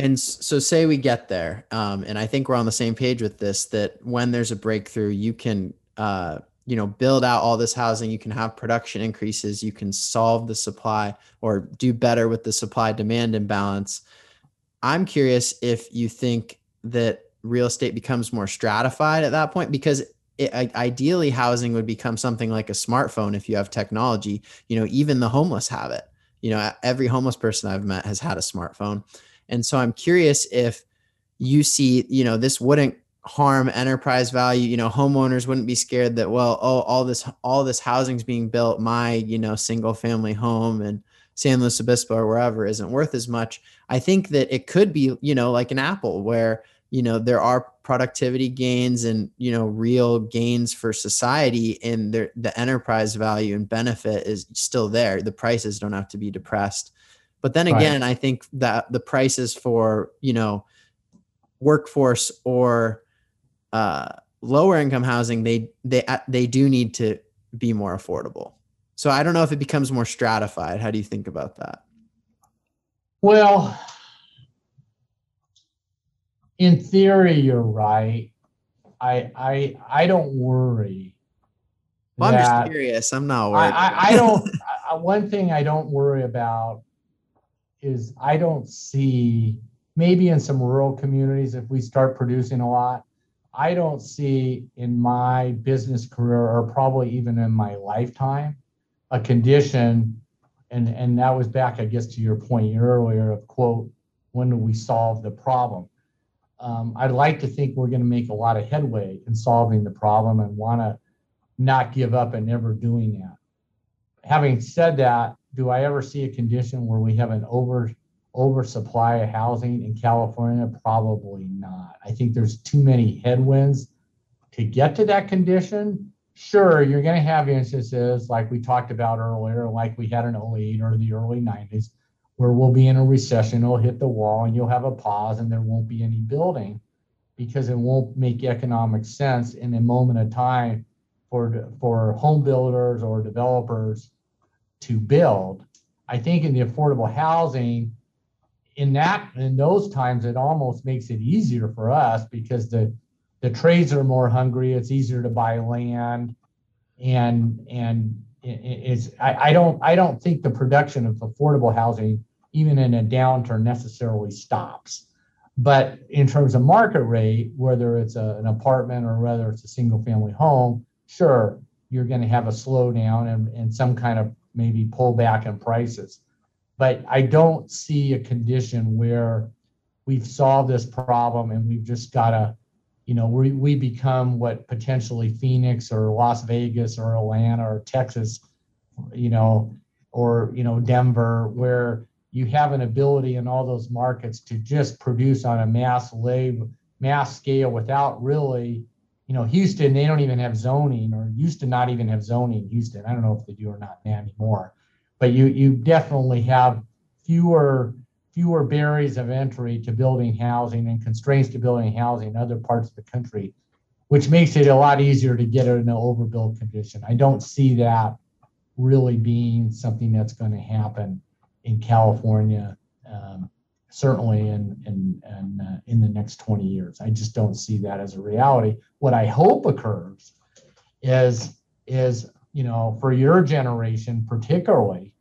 [SPEAKER 1] And so, say we get there, um, and I think we're on the same page with this. That when there's a breakthrough, you can uh, you know build out all this housing you can have production increases you can solve the supply or do better with the supply demand imbalance i'm curious if you think that real estate becomes more stratified at that point because it, ideally housing would become something like a smartphone if you have technology you know even the homeless have it. You know every homeless person i've met has had a smartphone. And so i'm curious if you see you know this wouldn't harm enterprise value you know homeowners wouldn't be scared that well oh all this all this housing's being built my you know single family home and san luis obispo or wherever isn't worth as much. I think that it could be you know like an apple where you know there are productivity gains and you know real gains for society and the the enterprise value and benefit is still there the prices don't have to be depressed but then again right. i think that the prices for you know workforce or uh, lower income housing, they they uh, they do need to be more affordable. So I don't know if it becomes more stratified. How do you think about that?
[SPEAKER 2] Well, in theory, you're right. I I I don't worry.
[SPEAKER 1] Well, I'm just curious. I'm not worried.
[SPEAKER 2] I, I, I don't. one thing I don't worry about is I don't see maybe in some rural communities if we start producing a lot, I don't see in my business career or probably even in my lifetime a condition and and that was back I guess to your point earlier of quote when do we solve the problem um, I'd like to think we're going to make a lot of headway in solving the problem and want to not give up and never doing that. Having said that, do I ever see a condition where we have an over oversupply of housing in California? Probably not. I think there's too many headwinds to get to that condition. Sure, you're going to have instances like we talked about earlier, like we had in 08 or the early 90s, where we'll be in a recession, it'll hit the wall and you'll have a pause and there won't be any building because it won't make economic sense in a moment of time for, for home builders or developers to build. I think in the affordable housing, in that in those times, it almost makes it easier for us because the the trades are more hungry. It's easier to buy land, and and it's I, I don't I don't think the production of affordable housing even in a downturn necessarily stops. But in terms of market rate, whether it's a, an apartment or whether it's a single family home, sure, you're going to have a slowdown and, and some kind of maybe pullback in prices. But I don't see a condition where we've solved this problem and we've just got to, you know, we, we become what potentially Phoenix or Las Vegas or Atlanta or Texas, you know, or, you know, Denver, where you have an ability in all those markets to just produce on a mass mass scale without really, you know, Houston, they don't even have zoning or used to not even have zoning Houston. I don't know if they do or not now anymore. But you you definitely have fewer fewer barriers of entry to building housing and constraints to building housing in other parts of the country, which makes it a lot easier to get in an overbuilt condition. I don't see that really being something that's going to happen in California, um, certainly in in in, uh, in the next 20 years. I just don't see that as a reality. What I hope occurs is is you know for your generation particularly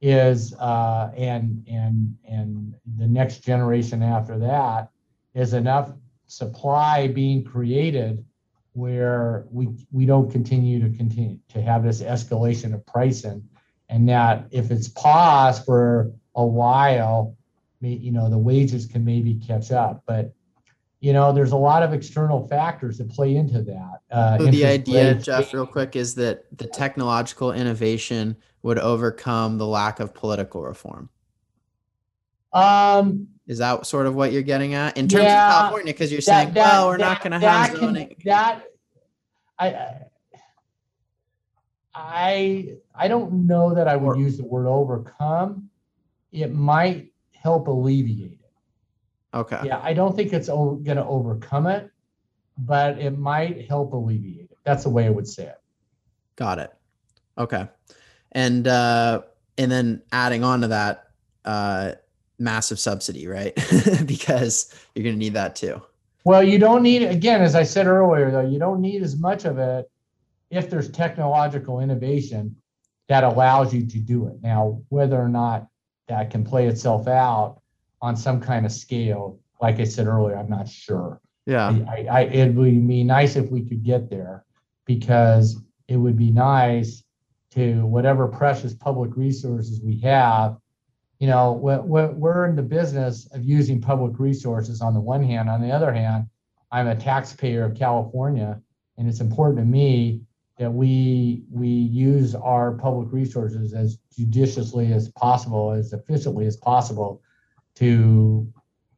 [SPEAKER 2] is uh, and and and the next generation after that is enough supply being created where we we don't continue to continue to have this escalation of pricing and that if it's paused for a while, you know, the wages can maybe catch up. But you know, there's a lot of external factors that play into that.
[SPEAKER 1] Uh, so the idea, rates, Geoff, real quick, is that the technological innovation would overcome the lack of political reform. Um, is that sort of what you're getting at in terms yeah, of California? Because you're that, saying, that, well, we're that, not going to have zoning.
[SPEAKER 2] Can, that I I I don't know that I would use the word overcome. It might help alleviate it.
[SPEAKER 1] Okay.
[SPEAKER 2] Yeah, I don't think it's going to overcome it, but it might help alleviate it. That's the way I would say it.
[SPEAKER 1] Got it. Okay. And uh and then adding on to that uh massive subsidy, right? because you're going to need that too.
[SPEAKER 2] Well, you don't need again as I said earlier though, you don't need as much of it if there's technological innovation that allows you to do it. Now, whether or not that can play itself out on some kind of scale, like I said earlier, I'm not sure.
[SPEAKER 1] Yeah.
[SPEAKER 2] I, I, it would be nice if we could get there because it would be nice to whatever precious public resources we have. You know, we're, we're in the business of using public resources on the one hand. On the other hand, I'm a taxpayer of California, and it's important to me that we we use our public resources as judiciously as possible, as efficiently as possible, to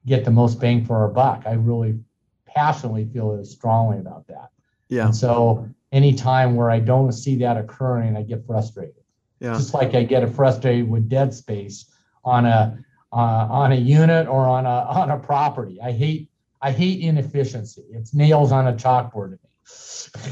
[SPEAKER 2] get the most bang for our buck. I really passionately feel strongly about that.
[SPEAKER 1] Yeah.
[SPEAKER 2] And so anytime where I don't see that occurring, I get frustrated. Yeah. Just like I get frustrated with dead space on a uh, on a unit or on a on a property. I hate I hate inefficiency. It's nails on a chalkboard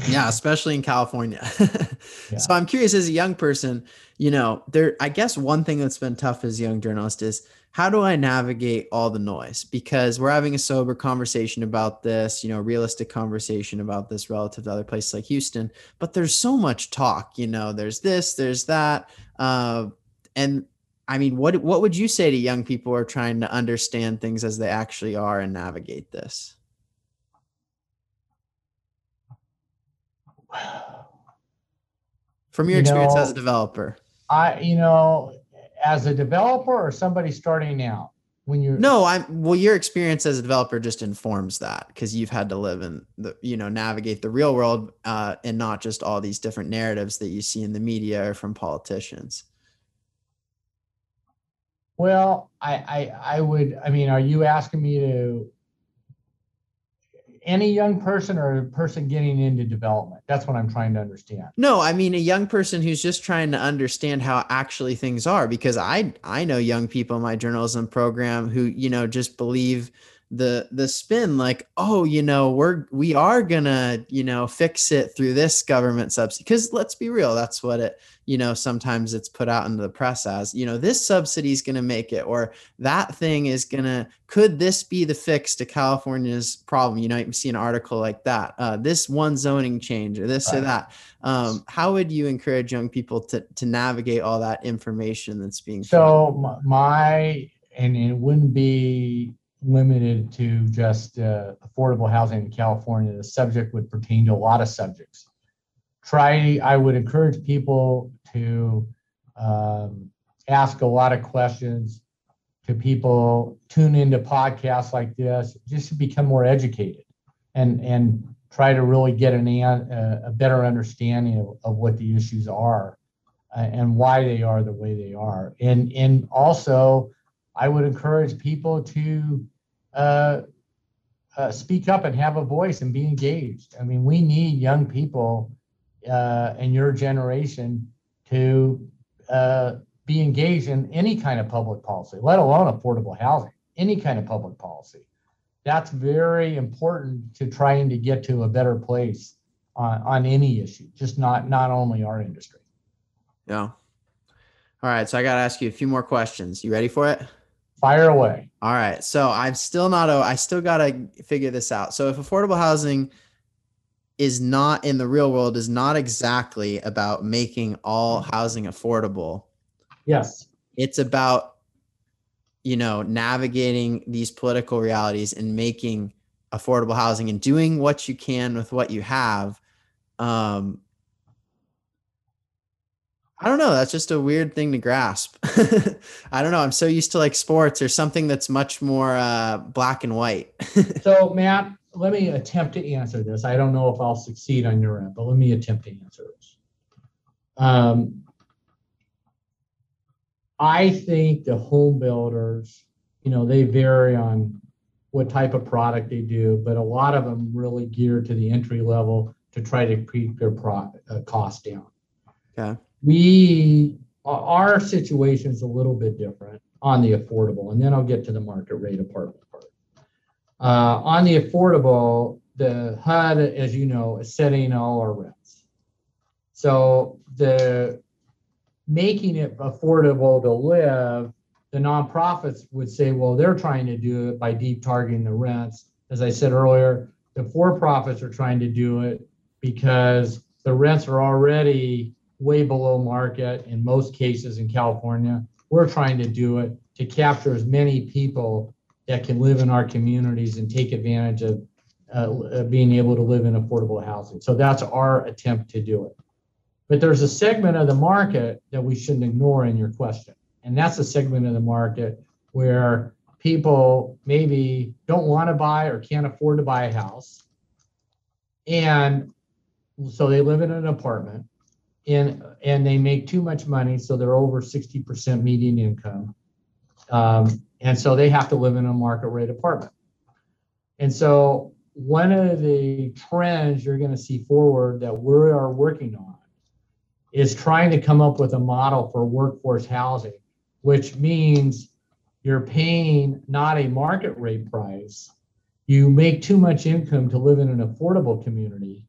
[SPEAKER 1] yeah, especially in California. yeah. So I'm curious as a young person, you know, there I guess one thing that's been tough as a young journalist is how do I navigate all the noise? Because we're having a sober conversation about this, you know, realistic conversation about this relative to other places like Houston, but there's so much talk, you know, there's this, there's that. Uh, and I mean, what what would you say to young people who are trying to understand things as they actually are and navigate this? From your
[SPEAKER 2] You
[SPEAKER 1] experience
[SPEAKER 2] know,
[SPEAKER 1] as a developer?
[SPEAKER 2] I, you know, as a developer or somebody starting out, when you're
[SPEAKER 1] No, I'm well. Your experience as a developer just informs that because you've had to live in the, you know, navigate the real world, uh, and not just all these different narratives that you see in the media or from politicians.
[SPEAKER 2] Well, I, I, I would, I mean, are you asking me to any young person or a person getting into development? That's what I'm trying to understand.
[SPEAKER 1] No, I mean a young person who's just trying to understand how actually things are because I I know young people in my journalism program who, you know, just believe the the spin like, oh, you know, we're we are going to, you know, fix it through this government subsidy cuz let's be real, that's what it, you know, sometimes it's put out into the press as, you know, this subsidy is going to make it or that thing is going to could this be the fix to California's problem? You know, you see an article like that. Uh, this one zoning change or this or that. Um, how would you encourage young people to to navigate all that information that's being?
[SPEAKER 2] So my, and it wouldn't be limited to just uh, affordable housing in California. The subject would pertain to a lot of subjects. Try, I would encourage people to um, ask a lot of questions to people, tune into podcasts like this, just to become more educated and, and try to really get an, a, a better understanding of, of what the issues are uh, and why they are the way they are. And and also, I would encourage people to uh, uh, speak up and have a voice and be engaged. I mean, we need young people uh, in your generation to uh, be engaged in any kind of public policy, let alone affordable housing, any kind of public policy. That's very important to trying to get to a better place on, on any issue, just not not only our industry.
[SPEAKER 1] yeah. All right, so I got to ask you a few more questions. You ready for it?
[SPEAKER 2] Fire away.
[SPEAKER 1] All right. So I'm still not, I still got to figure this out. So if affordable housing is not in the real world, is not exactly about making all housing affordable,
[SPEAKER 2] Yes.
[SPEAKER 1] it's about, you know, navigating these political realities and making affordable housing and doing what you can with what you have. Um, I don't know. That's just a weird thing to grasp. I don't know. I'm so used to like sports or something that's much more uh, black and white.
[SPEAKER 2] So, Matt, let me attempt to answer this. I don't know if I'll succeed on your end, but let me attempt to answer this. Um, I think the home builders, you know, they vary on what type of product they do, but a lot of them really geared to the entry level to try to keep their pro, uh, cost down.
[SPEAKER 1] Okay.
[SPEAKER 2] We, our situation is a little bit different on the affordable, and then I'll get to the market rate apartment part. Uh, on the affordable, the HUD, as you know, is setting all our rents. So the making it affordable to live, the nonprofits would say, well, they're trying to do it by deep targeting the rents. As I said earlier, the for-profits are trying to do it because the rents are already way below market in most cases in California. We're trying to do it to capture as many people that can live in our communities and take advantage of uh, being able to live in affordable housing. So that's our attempt to do it. But there's a segment of the market that we shouldn't ignore in your question. And that's a segment of the market where people maybe don't want to buy or can't afford to buy a house. And so they live in an apartment and, and they make too much money. So they're over 60% median income. Um, and so they have to live in a market rate apartment. And so one of the trends you're going to see forward that we are working on is trying to come up with a model for workforce housing, which means you're paying not a market rate price. You make too much income to live in an affordable community,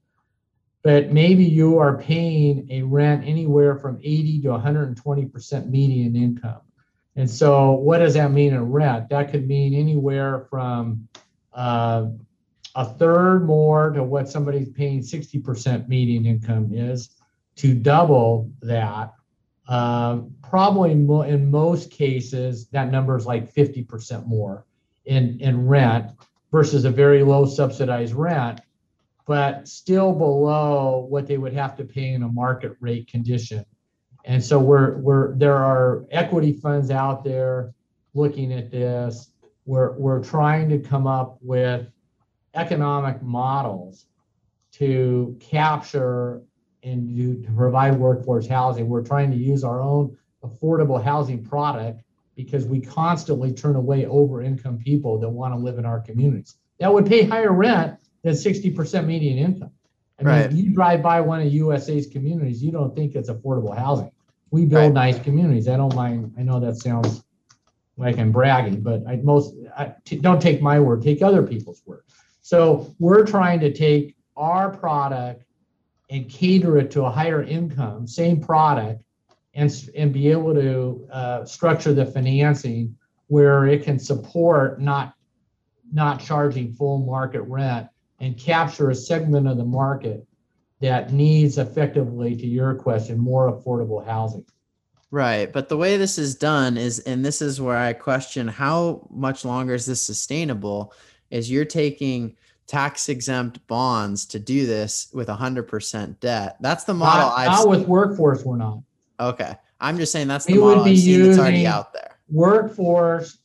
[SPEAKER 2] but maybe you are paying a rent anywhere from 80 to 120% median income. And so, what does that mean in rent? That could mean anywhere from uh, a third more to what somebody's paying 60% median income is to double that. Um, probably mo- in most cases, that number is like 50% more in, in rent versus a very low subsidized rent. But still below what they would have to pay in a market rate condition. And so we're we're there are equity funds out there looking at this. We're we're trying to come up with economic models to capture and do, to provide workforce housing. We're trying to use our own affordable housing product because we constantly turn away over income people that want to live in our communities. That would pay higher rent than 60% median income. I mean,
[SPEAKER 1] Right.
[SPEAKER 2] you drive by one of USA's communities, you don't think it's affordable housing. We build
[SPEAKER 1] Right.
[SPEAKER 2] nice communities. I don't mind. I know that sounds like I'm bragging, but I most I, t- don't take my word. Take other people's word. So we're trying to take our product and cater it to a higher income, same product, and and be able to uh, structure the financing where it can support not not charging full market rent and capture a segment of the market that needs effectively to your question more affordable housing.
[SPEAKER 1] Right. But the way this is done is, and this is where I question how much longer is this sustainable, is you're taking tax exempt bonds to do this with 100% debt. That's the model
[SPEAKER 2] Not,
[SPEAKER 1] I've
[SPEAKER 2] not
[SPEAKER 1] seen.
[SPEAKER 2] with workforce, we're not.
[SPEAKER 1] Okay. I'm just saying that's
[SPEAKER 2] We
[SPEAKER 1] the model I've seen that's already out there.
[SPEAKER 2] workforce,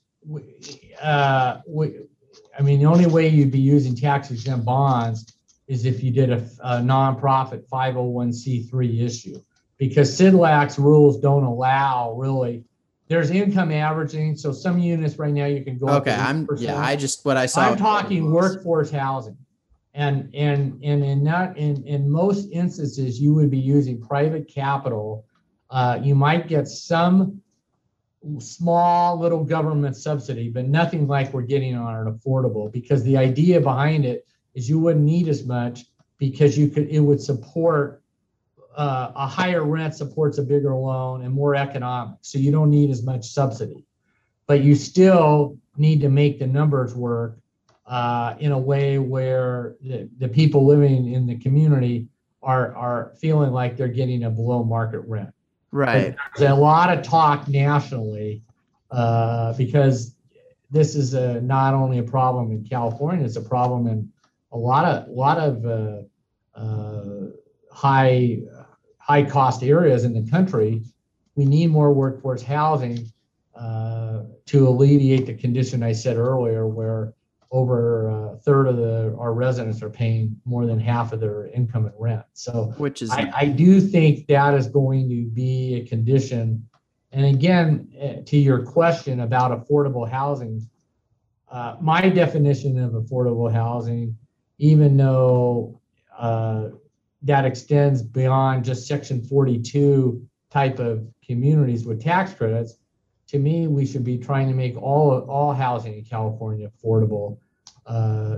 [SPEAKER 2] uh, we, I mean, the only way you'd be using tax exempt bonds is if you did a, a nonprofit 501c3 issue. Because CDLAC's rules don't allow really, there's income averaging, so some units right now you can go up
[SPEAKER 1] Okay. I'm, yeah, I just, what I saw.
[SPEAKER 2] I'm talking workforce housing. And, and, and in that, in, in most instances, you would be using private capital. Uh, you might get some small little government subsidy, but nothing like we're getting on an affordable, because the idea behind it is you wouldn't need as much because you could, it would support uh, a higher rent supports a bigger loan and more economic. So you don't need as much subsidy, but you still need to make the numbers work uh, in a way where the, the people living in the community are, are feeling like they're getting a below market rent.
[SPEAKER 1] Right.
[SPEAKER 2] There's a lot of talk nationally uh, because this is a, not only a problem in California, it's a problem in a lot of lot of uh, uh, high high cost areas in the country. We need more workforce housing uh, to alleviate the condition I said earlier, where over a third of the our residents are paying more than half of their income in rent. So
[SPEAKER 1] Which is,
[SPEAKER 2] I, I do think that is going to be a condition. And again, eh, to your question about affordable housing, uh, my definition of affordable housing, even though uh, that extends beyond just Section 42 type of communities with tax credits, to me, we should be trying to make all all housing in California affordable uh,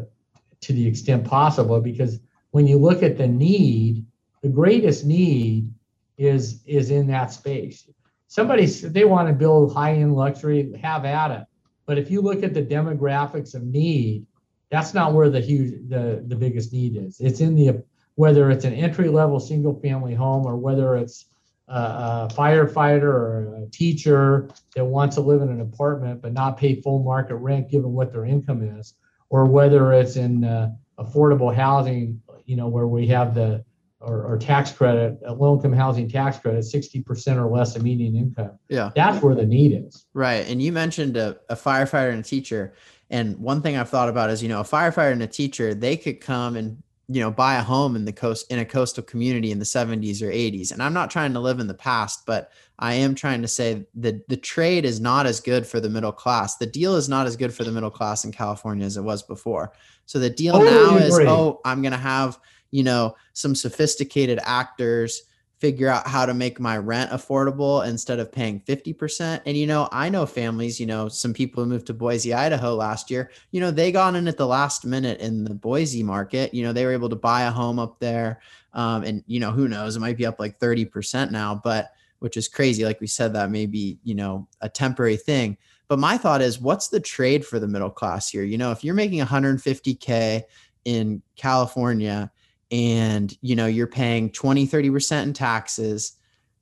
[SPEAKER 2] to the extent possible. Because when you look at the need, the greatest need is is in that space. Somebody they want to build high end luxury, have at it. But if you look at the demographics of need, that's not where the huge the the biggest need is. It's in the whether it's an entry level single family home or whether it's a, a firefighter or a teacher that wants to live in an apartment but not pay full market rent given what their income is, or whether it's in uh, affordable housing, you know, where we have the or, or tax credit, a low income housing tax credit, 60% or less of median income.
[SPEAKER 1] yeah.
[SPEAKER 2] That's where the need is.
[SPEAKER 1] Right. And you mentioned a, a firefighter and a teacher. And one thing I've thought about is, you know, a firefighter and a teacher, they could come and, you know, buy a home in the coast in a coastal community in the 70s or 80s. And I'm not trying to live in the past, but I am trying to say that the trade is not as good for the middle class. The deal is not as good for the middle class in California as it was before. So the deal oh,
[SPEAKER 2] Totally
[SPEAKER 1] now is, oh, I'm going to have, you know, some sophisticated actors figure out how to make my rent affordable instead of paying 50%. And, you know, I know families, you know, some people who moved to Boise, Idaho last year, you know, they got in at the last minute in the Boise market. You know, they were able to buy a home up there. Um, and, you know, who knows, it might be up like 30% now, but which is crazy. Like we said, that may be, you know, a temporary thing. But my thought is, what's the trade for the middle class here? You know, if you're making 150K in California, and you know you're paying 20 30% in taxes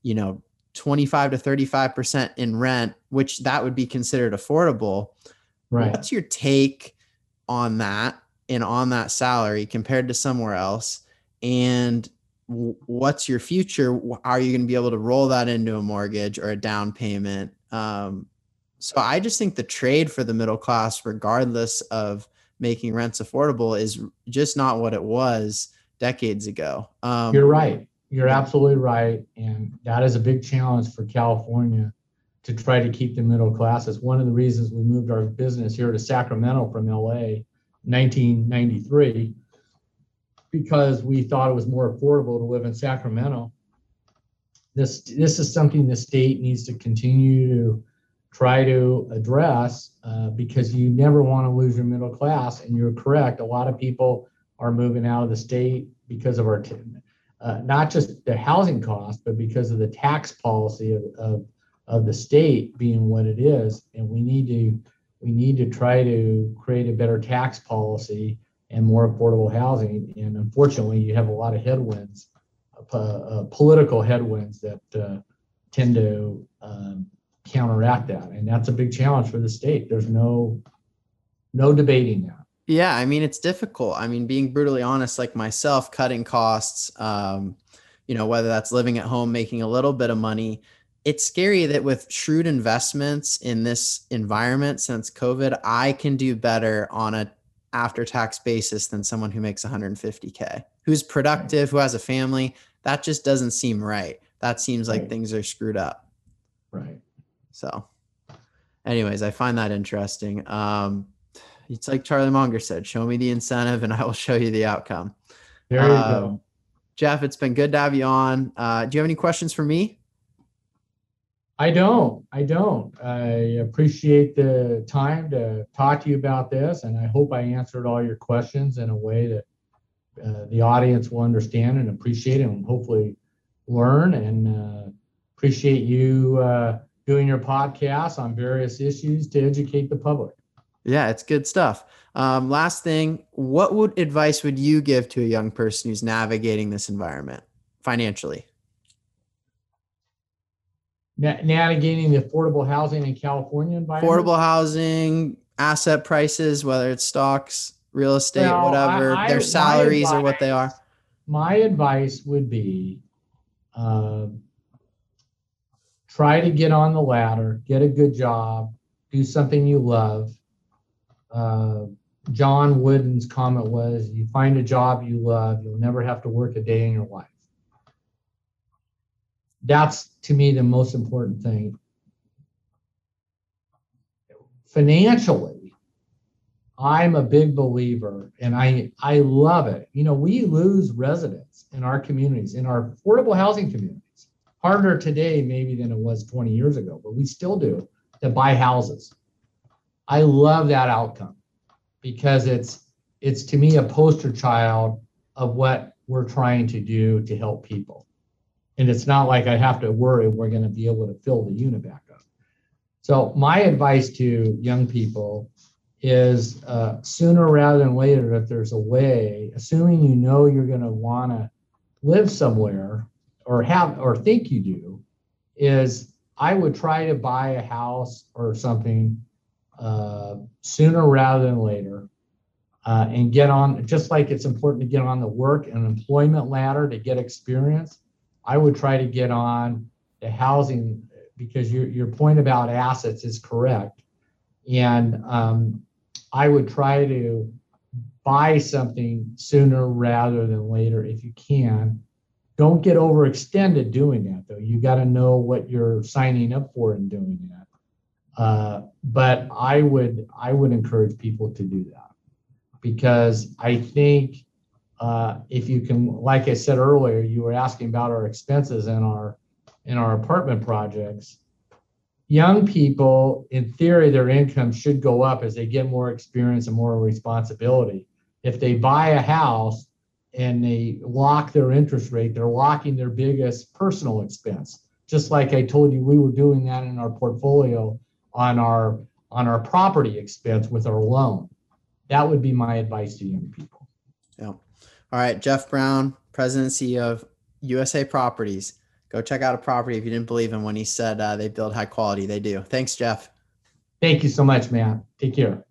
[SPEAKER 1] you know 25 to 35% in rent which that would be considered affordable.
[SPEAKER 2] Right.
[SPEAKER 1] what's your take on that and on that salary compared to somewhere else? And what's your future? Are you going to be able to roll that into a mortgage or a down payment? Um, so i just think the trade for the middle class regardless of making rents affordable is just not what it was decades ago
[SPEAKER 2] um, you're right you're absolutely right and that is a big challenge for california to try to keep the middle class it's one of the reasons we moved our business here to sacramento from la 1993 because we thought it was more affordable to live in Sacramento. This this is something the state needs to continue to try to address uh, because you never want to lose your middle class. And you're correct. A lot of people are moving out of the state because of our, uh, not just the housing cost, but because of the tax policy of, of, of the state being what it is. And we need to we need to try to create a better tax policy and more affordable housing. And unfortunately, you have a lot of headwinds, uh, uh, political headwinds that uh, tend to um, counteract that, and that's a big challenge for the state. There's no no debating that.
[SPEAKER 1] Yeah, I mean it's difficult. I mean, being brutally honest, like myself, cutting costs. Um, you know, whether that's living at home, making a little bit of money. It's scary that with shrewd investments in this environment since COVID, I can do better on a after tax basis than someone who makes 150k who's productive who has a family that just doesn't seem right that seems like right. things are screwed up
[SPEAKER 2] right
[SPEAKER 1] so anyways i find that interesting um it's like charlie munger said show me the incentive and i will show you the outcome
[SPEAKER 2] there you um, go
[SPEAKER 1] geoff it's been good to have you on uh, do you have any questions for me
[SPEAKER 2] I don't. I don't. I appreciate the time to talk to you about this, and I hope I answered all your questions in a way that uh, the audience will understand and appreciate and hopefully learn. And uh, appreciate you uh, doing your podcast on various issues to educate the public.
[SPEAKER 1] Yeah, it's good stuff. Um, last thing, what would advice would you give to a young person who's navigating this environment financially?
[SPEAKER 2] navigating the affordable housing in California environment?
[SPEAKER 1] Affordable housing, asset prices, whether it's stocks, real estate, well, whatever, I, I, their salaries advice, or what they are.
[SPEAKER 2] My advice would be uh, try to get on the ladder, get a good job, do something you love. Uh, John Wooden's comment was, "You find a job you love, you'll never have to work a day in your life." That's to me the most important thing. Financially, I'm a big believer and I, I love it. You know, we lose residents in our communities, in our affordable housing communities. Harder today, maybe, than it was 20 years ago, but we still do to buy houses. I love that outcome because it's it's to me a poster child of what we're trying to do to help people. And it's not like I have to worry we're going to be able to fill the unit back up. So my advice to young people is uh, sooner rather than later, if there's a way, assuming you know you're going to want to live somewhere or have or think you do, is I would try to buy a house or something uh, sooner rather than later. Uh, and get on just like it's important to get on the work and employment ladder to get experience I would try to get on the housing because your, your point about assets is correct. And um, I would try to buy something sooner rather than later if you can. Don't get overextended doing that though. You got to know what you're signing up for and doing that. Uh, but I would I would encourage people to do that because I think uh, if you can, like I said earlier, you were asking about our expenses in our in our apartment projects. Young people, in theory, their income should go up as they get more experience and more responsibility. If they buy a house and they lock their interest rate, they're locking their biggest personal expense. Just like I told you, we were doing that in our portfolio on our on our property expense with our loan. That would be my advice to young people.
[SPEAKER 1] Yeah. All right, Geoff Brown, President and CEO of USA Properties. Go check out a property if you didn't believe him when he said uh, they build high quality. They do. Thanks, Geoff.
[SPEAKER 2] Thank you so much, man. Take care.